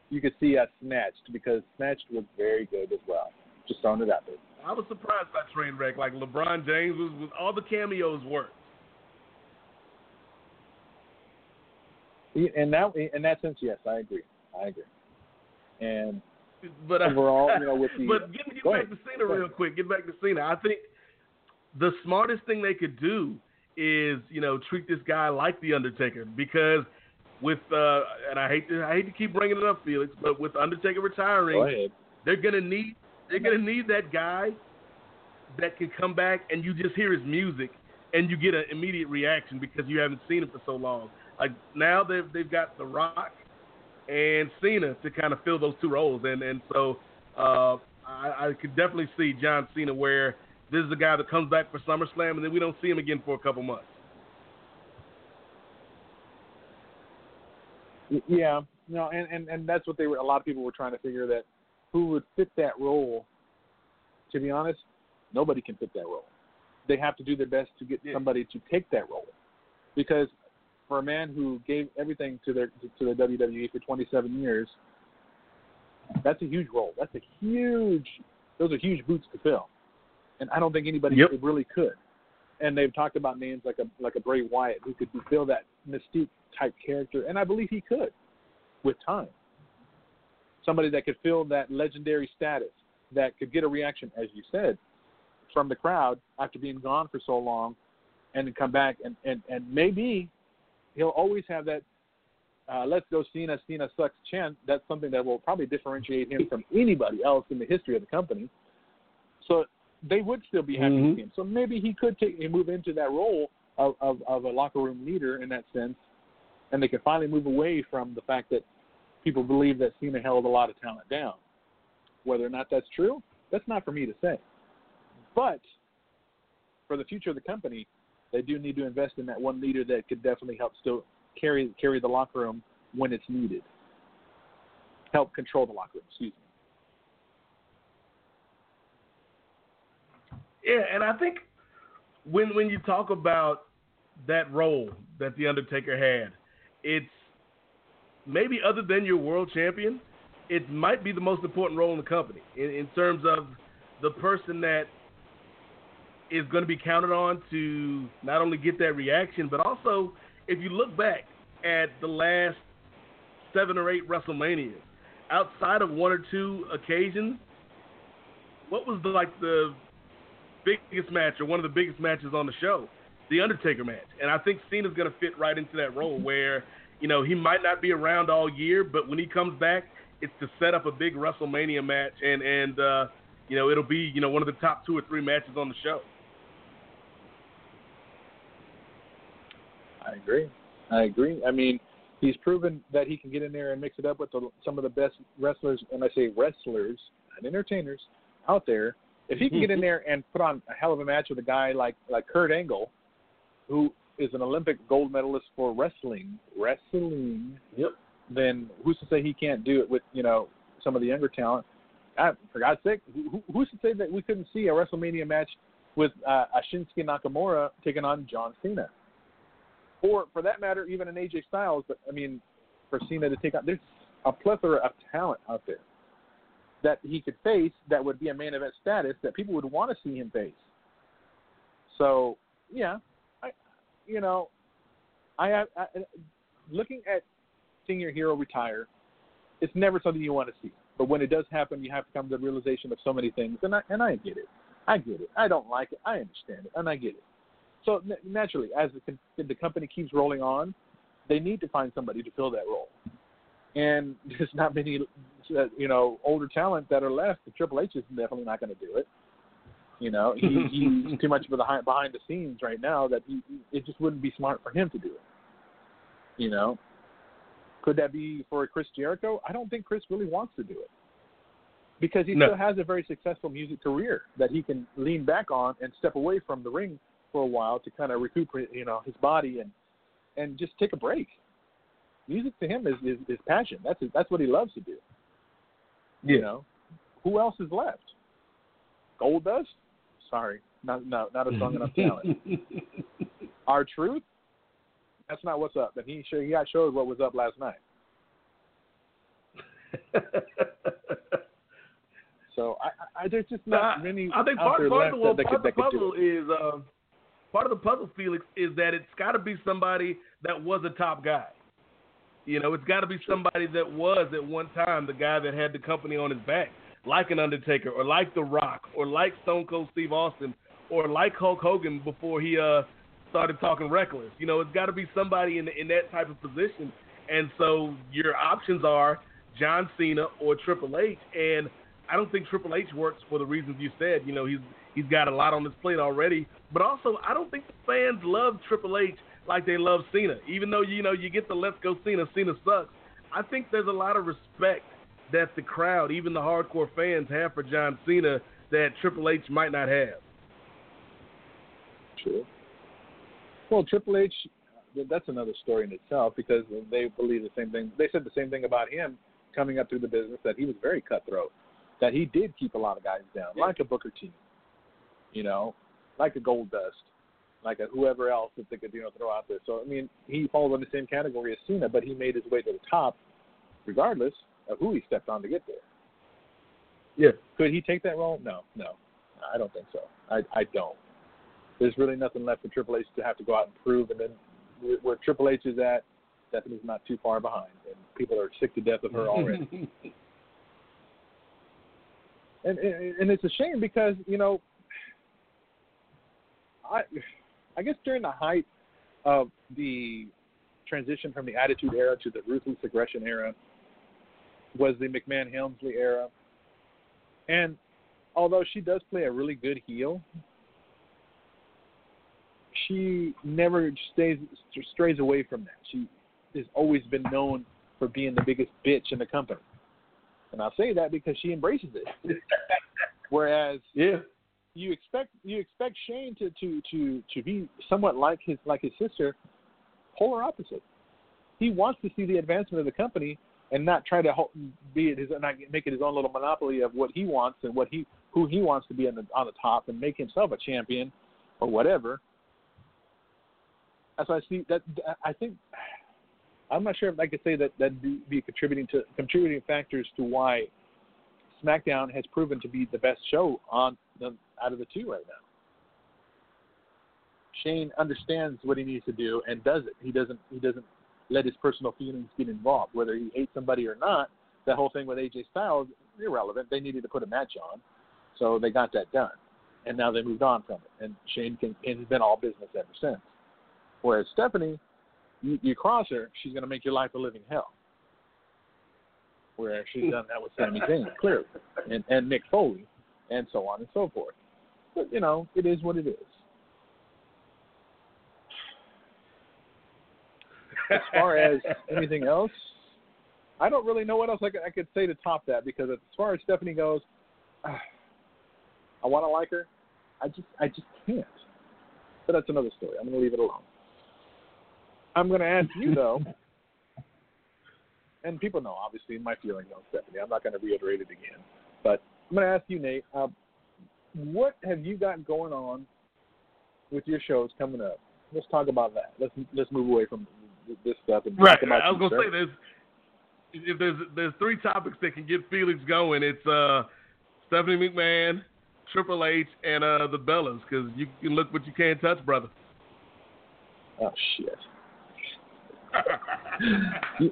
E: you could see uh, snatched because snatched was very good as well. Just throwing it out there.
G: I was surprised by Trainwreck. Like LeBron James was, was all the cameos worked.
E: In that in that sense, yes, I agree. I agree. And
G: but
E: overall, you know, with the
G: but get, get back to Cena real quick. Get back to Cena. I think the smartest thing they could do is you know treat this guy like the Undertaker because with uh and I hate to I hate to keep bringing it up, Felix, but with Undertaker retiring,
E: Go
G: they're gonna need they're gonna need that guy that can come back and you just hear his music and you get an immediate reaction because you haven't seen him for so long. Like now they've they've got The Rock and Cena to kind of fill those two roles, and and so uh, I, I could definitely see John Cena where this is a guy that comes back for SummerSlam and then we don't see him again for a couple months.
E: Yeah, no, and, and and that's what they were. A lot of people were trying to figure that who would fit that role. To be honest, nobody can fit that role. They have to do their best to get
G: Yeah.
E: somebody to take that role, because for a man who gave everything to their to the WWE for 27 years, that's a huge role. That's a huge. Those are huge boots to fill, and I don't think anybody
G: Yep.
E: really could. And they've talked about names like a like a Bray Wyatt who could fill that mystique type character, and I believe he could, with time. Somebody that could fill that legendary status, that could get a reaction, as you said, from the crowd after being gone for so long, and then come back and and and maybe he'll always have that. Uh, let's go Cena, Cena sucks chant. That's something that will probably differentiate him from anybody else in the history of the company. So they would still be happy
G: Mhm.
E: to see him. So maybe he could take and move into that role of, of, of a locker room leader in that sense, and they can finally move away from the fact that people believe that Cena held a lot of talent down. Whether or not that's true, that's not for me to say. But for the future of the company, they do need to invest in that one leader that could definitely help still carry carry the locker room when it's needed. Help control the locker room. Excuse me.
G: Yeah, and I think when when you talk about that role that the Undertaker had, it's maybe other than your world champion, it might be the most important role in the company in, in terms of the person that is going to be counted on to not only get that reaction, but also if you look back at the last seven or eight WrestleManias, outside of one or two occasions, what was the, like the biggest match or one of the biggest matches on the show, the Undertaker match. And I think Cena's going to fit right into that role where, you know, he might not be around all year, but when he comes back, it's to set up a big WrestleMania match and and uh, you know, it'll be, you know, one of the top two or three matches on the show.
E: I agree. I agree. I mean, he's proven that he can get in there and mix it up with the, some of the best wrestlers, and I say wrestlers, not entertainers, out there. If he can get in there and put on a hell of a match with a guy like like Kurt Angle, who is an Olympic gold medalist for wrestling, wrestling,
G: Yep.
E: then who's to say he can't do it with you know some of the younger talent? I, for God's sake, who, who's to say that we couldn't see a WrestleMania match with uh, a Shinsuke Nakamura taking on John Cena, or for that matter, even an AJ Styles? But I mean, for Cena to take on, there's a plethora of talent out there that he could face that would be a main event status that people would want to see him face. So yeah, I, you know, I, I, I looking at seeing your hero retire, it's never something you want to see. But when it does happen, you have to come to the realization of so many things, and I and I get it. I get it. I don't like it. I understand it, and I get it. So n- naturally, as the, the company keeps rolling on, they need to find somebody to fill that role. And there's not many, uh, you know, older talent that are left. The Triple H is definitely not going to do it. You know, he, he's too much behind, behind the scenes right now that he, it just wouldn't be smart for him to do it. You know, could that be for Chris Jericho? I don't think Chris really wants to do it because he
G: No.
E: still has a very successful music career that he can lean back on and step away from the ring for a while to kind of recuperate, you know, his body and and just take a break. Music to him is is, is passion. That's his, that's what he loves to do. You know, who else is left? Goldust? Sorry, not no, not a strong enough talent. R-Truth? That's not what's up. And he sure he got showed what was up last night. So I, I, there's just not many
G: I think
E: out
G: part,
E: there
G: part
E: left
G: of the, well,
E: that, that,
G: part
E: could,
G: of the
E: that could do
G: puzzle
E: it.
G: is uh, part of the puzzle, Felix, is that it's got to be somebody that was a top guy. You know, it's got to be somebody that was at one time the guy that had the company on his back, like an Undertaker, or like The Rock, or like Stone Cold Steve Austin, or like Hulk Hogan before he uh started talking reckless. You know, it's got to be somebody in in that type of position. And so your options are John Cena or Triple H, and I don't think Triple H works for the reasons you said. You know, he's he's got a lot on his plate already, but also I don't think the fans love Triple H like they love Cena. Even though you know you get the Let's Go Cena, Cena sucks. I think there's a lot of respect that the crowd, even the hardcore fans, have for John Cena that Triple H might not have.
E: True. Well, Triple H, that's another story in itself because they believe the same thing. They said the same thing about him coming up through the business that he was very cutthroat, that he did keep a lot of guys down, like a Booker T, you know, like a Goldust, like a whoever else that they could you know throw out there. So I mean, he falls in the same category as Cena, but he made his way to the top, regardless of who he stepped on to get there.
G: Yeah.
E: Could he take that role? No, no, I don't think so. I I don't. There's really nothing left for Triple H to have to go out and prove, and then where- where Triple H is at, Stephanie's not too far behind, and people are sick to death of her already. and, and and it's a shame because you know, I I guess during the height of the transition from the Attitude Era to the Ruthless Aggression Era was the McMahon Helmsley era, and although she does play a really good heel, she never stays strays away from that. She has always been known for being the biggest bitch in the company, and I say that because she embraces it. Whereas
G: Yeah.
E: You expect you expect Shane to to to to be somewhat like his like his sister, polar opposite. He wants to see the advancement of the company and not try to be it his not make it his own little monopoly of what he wants and what he who he wants to be on the on the top and make himself a champion or whatever. That's why I see that I think I'm not sure if I could say that that be be contributing to contributing factors to why SmackDown has proven to be the best show on the, out of the two right now. Shane understands what he needs to do and does it. He doesn't he doesn't let his personal feelings get involved. Whether he hates somebody or not, that whole thing with AJ Styles irrelevant. They needed to put a match on, so they got that done, and now they moved on from it. And Shane can has been all business ever since. Whereas Stephanie, you, you cross her, she's going to make your life a living hell. Where she's done that with Sami Zayn, clearly, and, and Mick Foley, and so on and so forth. But you know, it is what it is. As far as anything else, I don't really know what else I could, I could say to top that because as far as Stephanie goes, ah, I want to like her. I just I just can't. But that's another story. I'm going to leave it alone. I'm going to ask you though, and people know obviously my feelings on Stephanie. I'm not going to reiterate it again, but I'm going to ask you, Nate. Uh, what have you got going on with your shows coming up? Let's talk about that. Let's let's move away from this stuff and
G: Right.
E: talk about
G: I was gonna say there's if there's there's three topics that can get Felix going. It's uh Stephanie McMahon, Triple H, and uh the Bellas because you can look but you can't touch, brother.
E: Oh shit. You-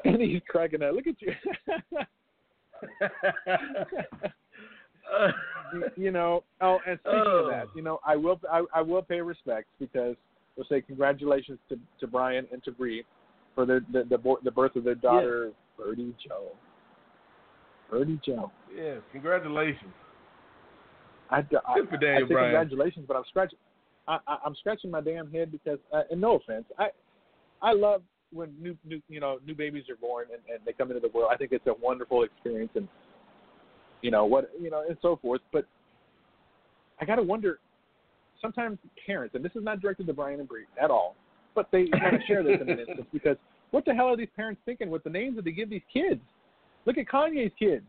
E: and he's cracking up. Look at you. You know. Oh, and speaking
G: Oh.
E: of that, you know, I will I, I will pay respects because we'll say congratulations to to Bryan and to Bree for their the the, the birth of their daughter Birdie Joe. Birdie Joe.
G: Yeah, congratulations.
E: I, I,
G: Good for
E: I
G: Daniel
E: say
G: Bryan.
E: congratulations, but I'm scratching. I, I, I'm scratching my damn head because, uh, and no offense, I I love when new new you know new babies are born and, and they come into the world. I think it's a wonderful experience and you know what you know and so forth. But I got to wonder sometimes parents, and this is not directed to Bryan and Bree at all, but they want to share this in an instance because what the hell are these parents thinking with the names that they give these kids? Look at Kanye's kids.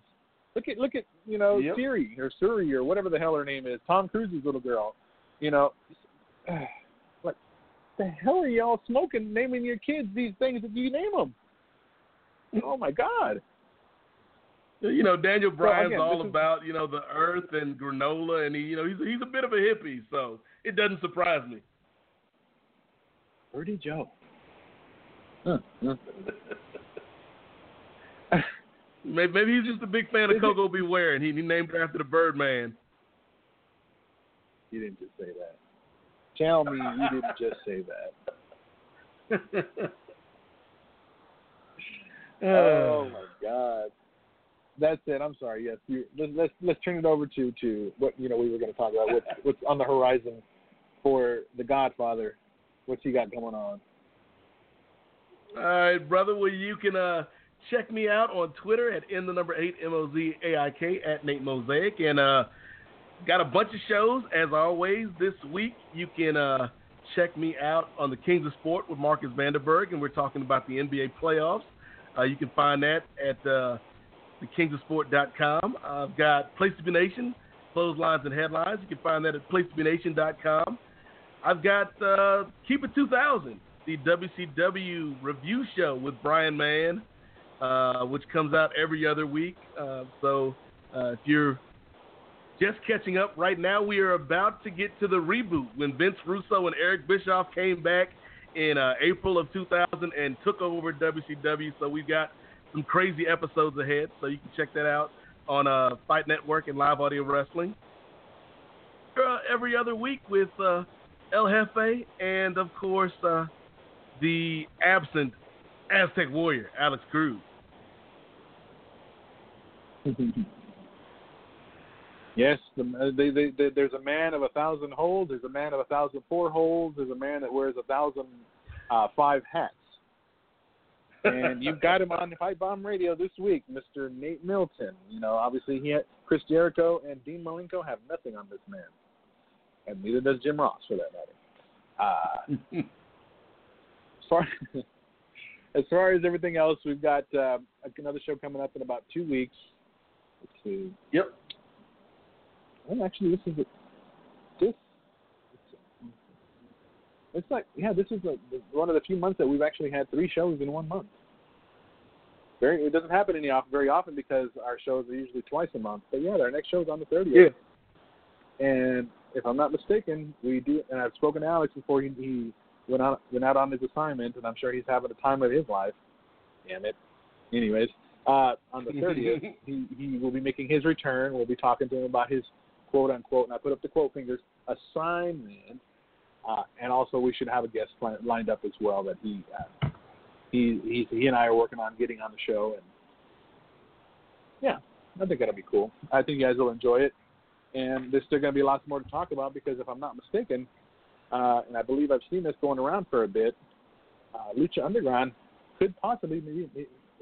E: Look at look at you know
G: Yep.
E: Siri or Suri or whatever the hell her name is. Tom Cruise's little girl. You know, the hell are y'all smoking naming your kids these things that you name them? Oh my God!
G: You know, Daniel Bryan's
E: again,
G: all
E: is-
G: about you know the earth and granola, and he you know he's he's a bit of a hippie, so it doesn't surprise me.
E: Birdie Joe. Huh. huh.
G: Maybe, maybe he's just a big fan of
E: Is it-
G: Koko B. Ware, and he, he named her after the Birdman.
E: You didn't just say that. Tell me you didn't just say that. Oh my God. That's it. I'm sorry. Yes, you, let's, let's let's turn it over to to what you know we were going to talk about. What's what's on the horizon for the Godfather? What's he got going on?
G: All right, brother. Well, you can uh, check me out on Twitter at in the number eight M O Z A I K at Nate Mosaic, and uh, got a bunch of shows as always this week. You can uh, check me out on the Kings of Sport with Marcus Vanderberg, and we're talking about the NBA playoffs. Uh, you can find that at uh, thekingsofsport.com. I've got Place to Be Nation, clotheslines and headlines. You can find that at placetobenation.com. I've got uh, Keep It 2000, the WCW review show with Brian Mann, uh, which comes out every other week. Uh, so uh, if you're just catching up right now, we are about to get to the reboot when Vince Russo and Eric Bischoff came back in uh, April of 2000 and took over WCW. So we've got some crazy episodes ahead. So you can check that out on uh, Fight Network and Live Audio Wrestling. Uh, every other week with uh, El Jefe and, of course, uh, the absent Aztec Warrior, Alex Cruz.
E: Yes, the, they, they, they, there's a man of a thousand holds. There's a man of a thousand four holds. There's a man that wears a thousand uh, five hats. And you've got him on Pipe Bomb Radio this week, Mr. Nate Milton. You know, obviously he had, Chris Jericho and Dean Malenko have nothing on this man, and neither does Jim Ross for that matter. Uh, as far as far as everything else, we've got uh, another show coming up in about two weeks. Let's see.
G: Yep.
E: Well, actually, this is a, this. It's like yeah, this is a, one of the few months that we've actually had three shows in one month. Very, it doesn't happen any off very often because our shows are usually twice a month. But yeah, our next show is on the thirtieth. Yeah. And if I'm not mistaken, we do. And I've spoken to Alex before he, he went out went out on his assignment, and I'm sure he's having the time of his life. Damn it. Anyways, uh, on the 30th, he he will be making his return. We'll be talking to him about his quote unquote, and I put up the quote fingers assignment. Uh, and also, we should have a guest li- lined up as well that he uh, he he he and I are working on getting on the show, and yeah, I think that'll be cool. I think you guys will enjoy it, and there's still going to be lots more to talk about because if I'm not mistaken, uh, and I believe I've seen this going around for a bit, uh, Lucha Underground could possibly be,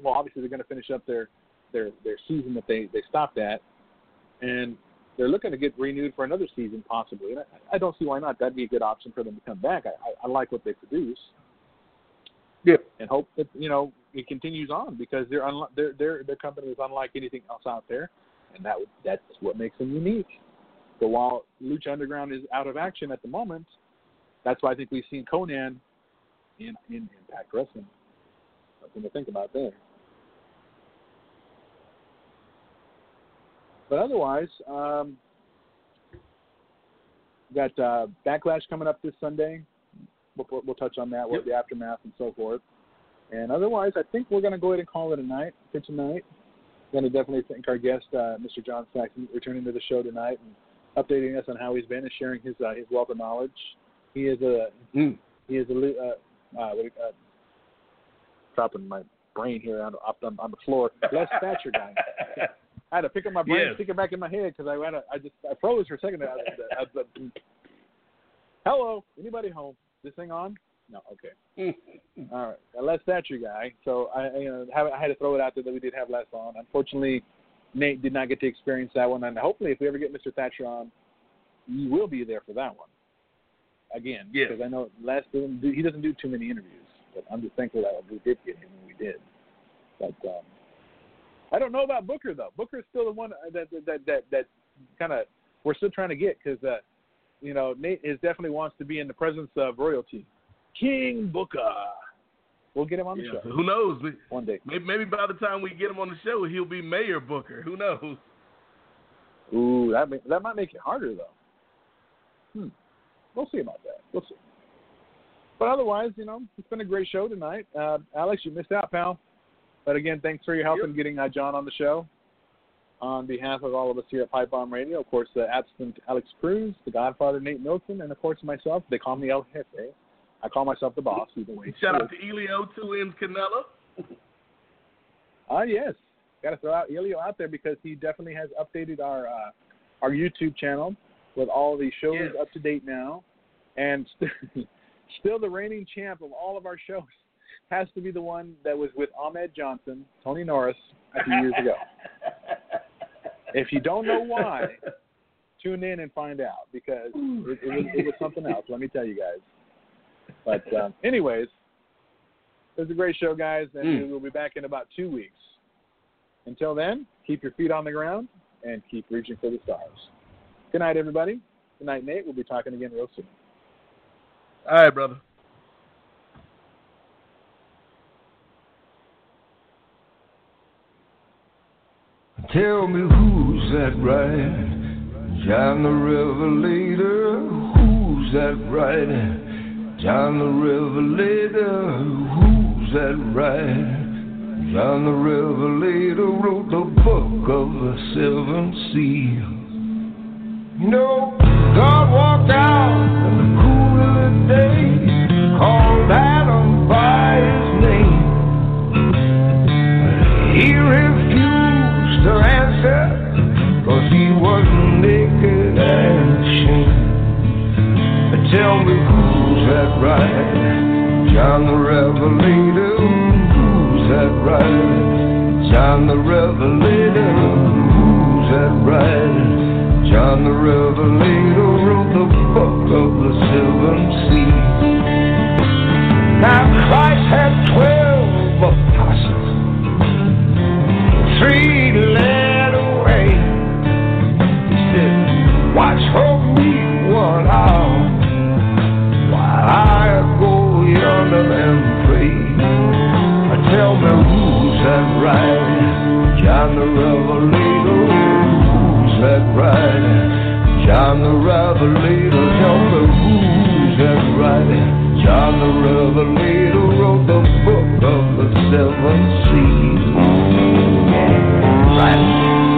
E: well, obviously they're going to finish up their their their season that they they stopped at, and they're looking to get renewed for another season possibly. And I, I don't see why not. That'd be a good option for them to come back. I, I, I like what they produce.
G: Yep.
E: And hope that you know it continues on because they're unlike their their their company is unlike anything else out there, and that that's what makes them unique. So while Lucha Underground is out of action at the moment, that's why I think we've seen Konnan in in Impact Wrestling. Something to think about there. But otherwise, um, got uh, Backlash coming up this Sunday. We'll, we'll, touch on that, what
G: Yep.
E: the aftermath and so forth. And otherwise, I think we're going to go ahead and call it a night for tonight. going to definitely thank our guest, uh, Mr. John Saxon, returning to the show tonight and updating us on how he's been and sharing his uh, his wealth of knowledge. He is a
G: Mm.
E: he is a uh, uh, what, uh, dropping my brain here on, on, on the floor. Les Thatcher guy. I had to pick up my brain,
G: Yes.
E: stick it back in my head because I had a, I just I froze for a second. I, I, I, Hello, anybody home? This thing on? No, okay. All right, a Les Thatcher guy. So I, you know, have, I had to throw it out there that we did have Les on. Unfortunately, Nate did not get to experience that one, and hopefully, if we ever get Mr. Thatcher on, you will be there for that one. Again,
G: Yeah.
E: because I know do, he doesn't do too many interviews, but I'm just thankful that we did get him when we did. But um, I don't know about Booker though. Booker is still the one that that that that, that kind of we're still trying to get because uh, you know Nate is definitely wants to be in the presence of royalty. King Booker. We'll get him on the
G: Yeah,
E: show
G: who knows?
E: one day.
G: Maybe, maybe by the time we get him on the show, he'll be Mayor Booker. Who knows?
E: Ooh, that may, that might make it harder though. Hmm. We'll see about that. We'll see. But otherwise, you know, it's been a great show tonight. Uh, Alex, you missed out, pal. But again, thanks for your help in getting uh, John on the show. On behalf of all of us here at Pipe Bomb Radio, of course, the absent Alex Cruz, the Godfather Nate Milton, and of course myself. They call me El Jefe. I call myself the boss, either way.
G: Shout out to Elio Two Ends Canella.
E: Ah, yes. Got to throw out Elio out there because he definitely has updated our uh, our YouTube channel with all the shows
G: Yes.
E: up to date now, and st- still the reigning champ of all of our shows has to be the one that was with Ahmed Johnson, Tony Norris, a few years ago. If you don't know why, tune in and find out because it, it, was, it was something else. Let me tell you guys. But um, anyways, it was a great show, guys, and
G: Mm.
E: we will be back in about two weeks. Until then, keep your feet on the ground and keep reaching for the stars. Good night, everybody. Good night, Nate. We'll be talking again real soon.
G: All right, brother.
H: Tell me who's that right? John the Revelator. Who's that right? John the Revelator. Who's that right? John the Revelator wrote the book of the seven seals. You know, God walked out in the cool of the day, called Adam by his name. He refused to answer, cause he was naked and ashamed. Tell me who's that right? John the Revelator, who's that right? John the Revelator, who's that right? John the Revelator wrote the book of the seven seas. Now Christ had twelve apostles three led away. He said, Watch for me one hour while I go yonder and pray. Tell me who's that? John the Revelator. Who's that? John the Revelator. Tell me who's that? John the Revelator wrote the book of the seven seas. Right.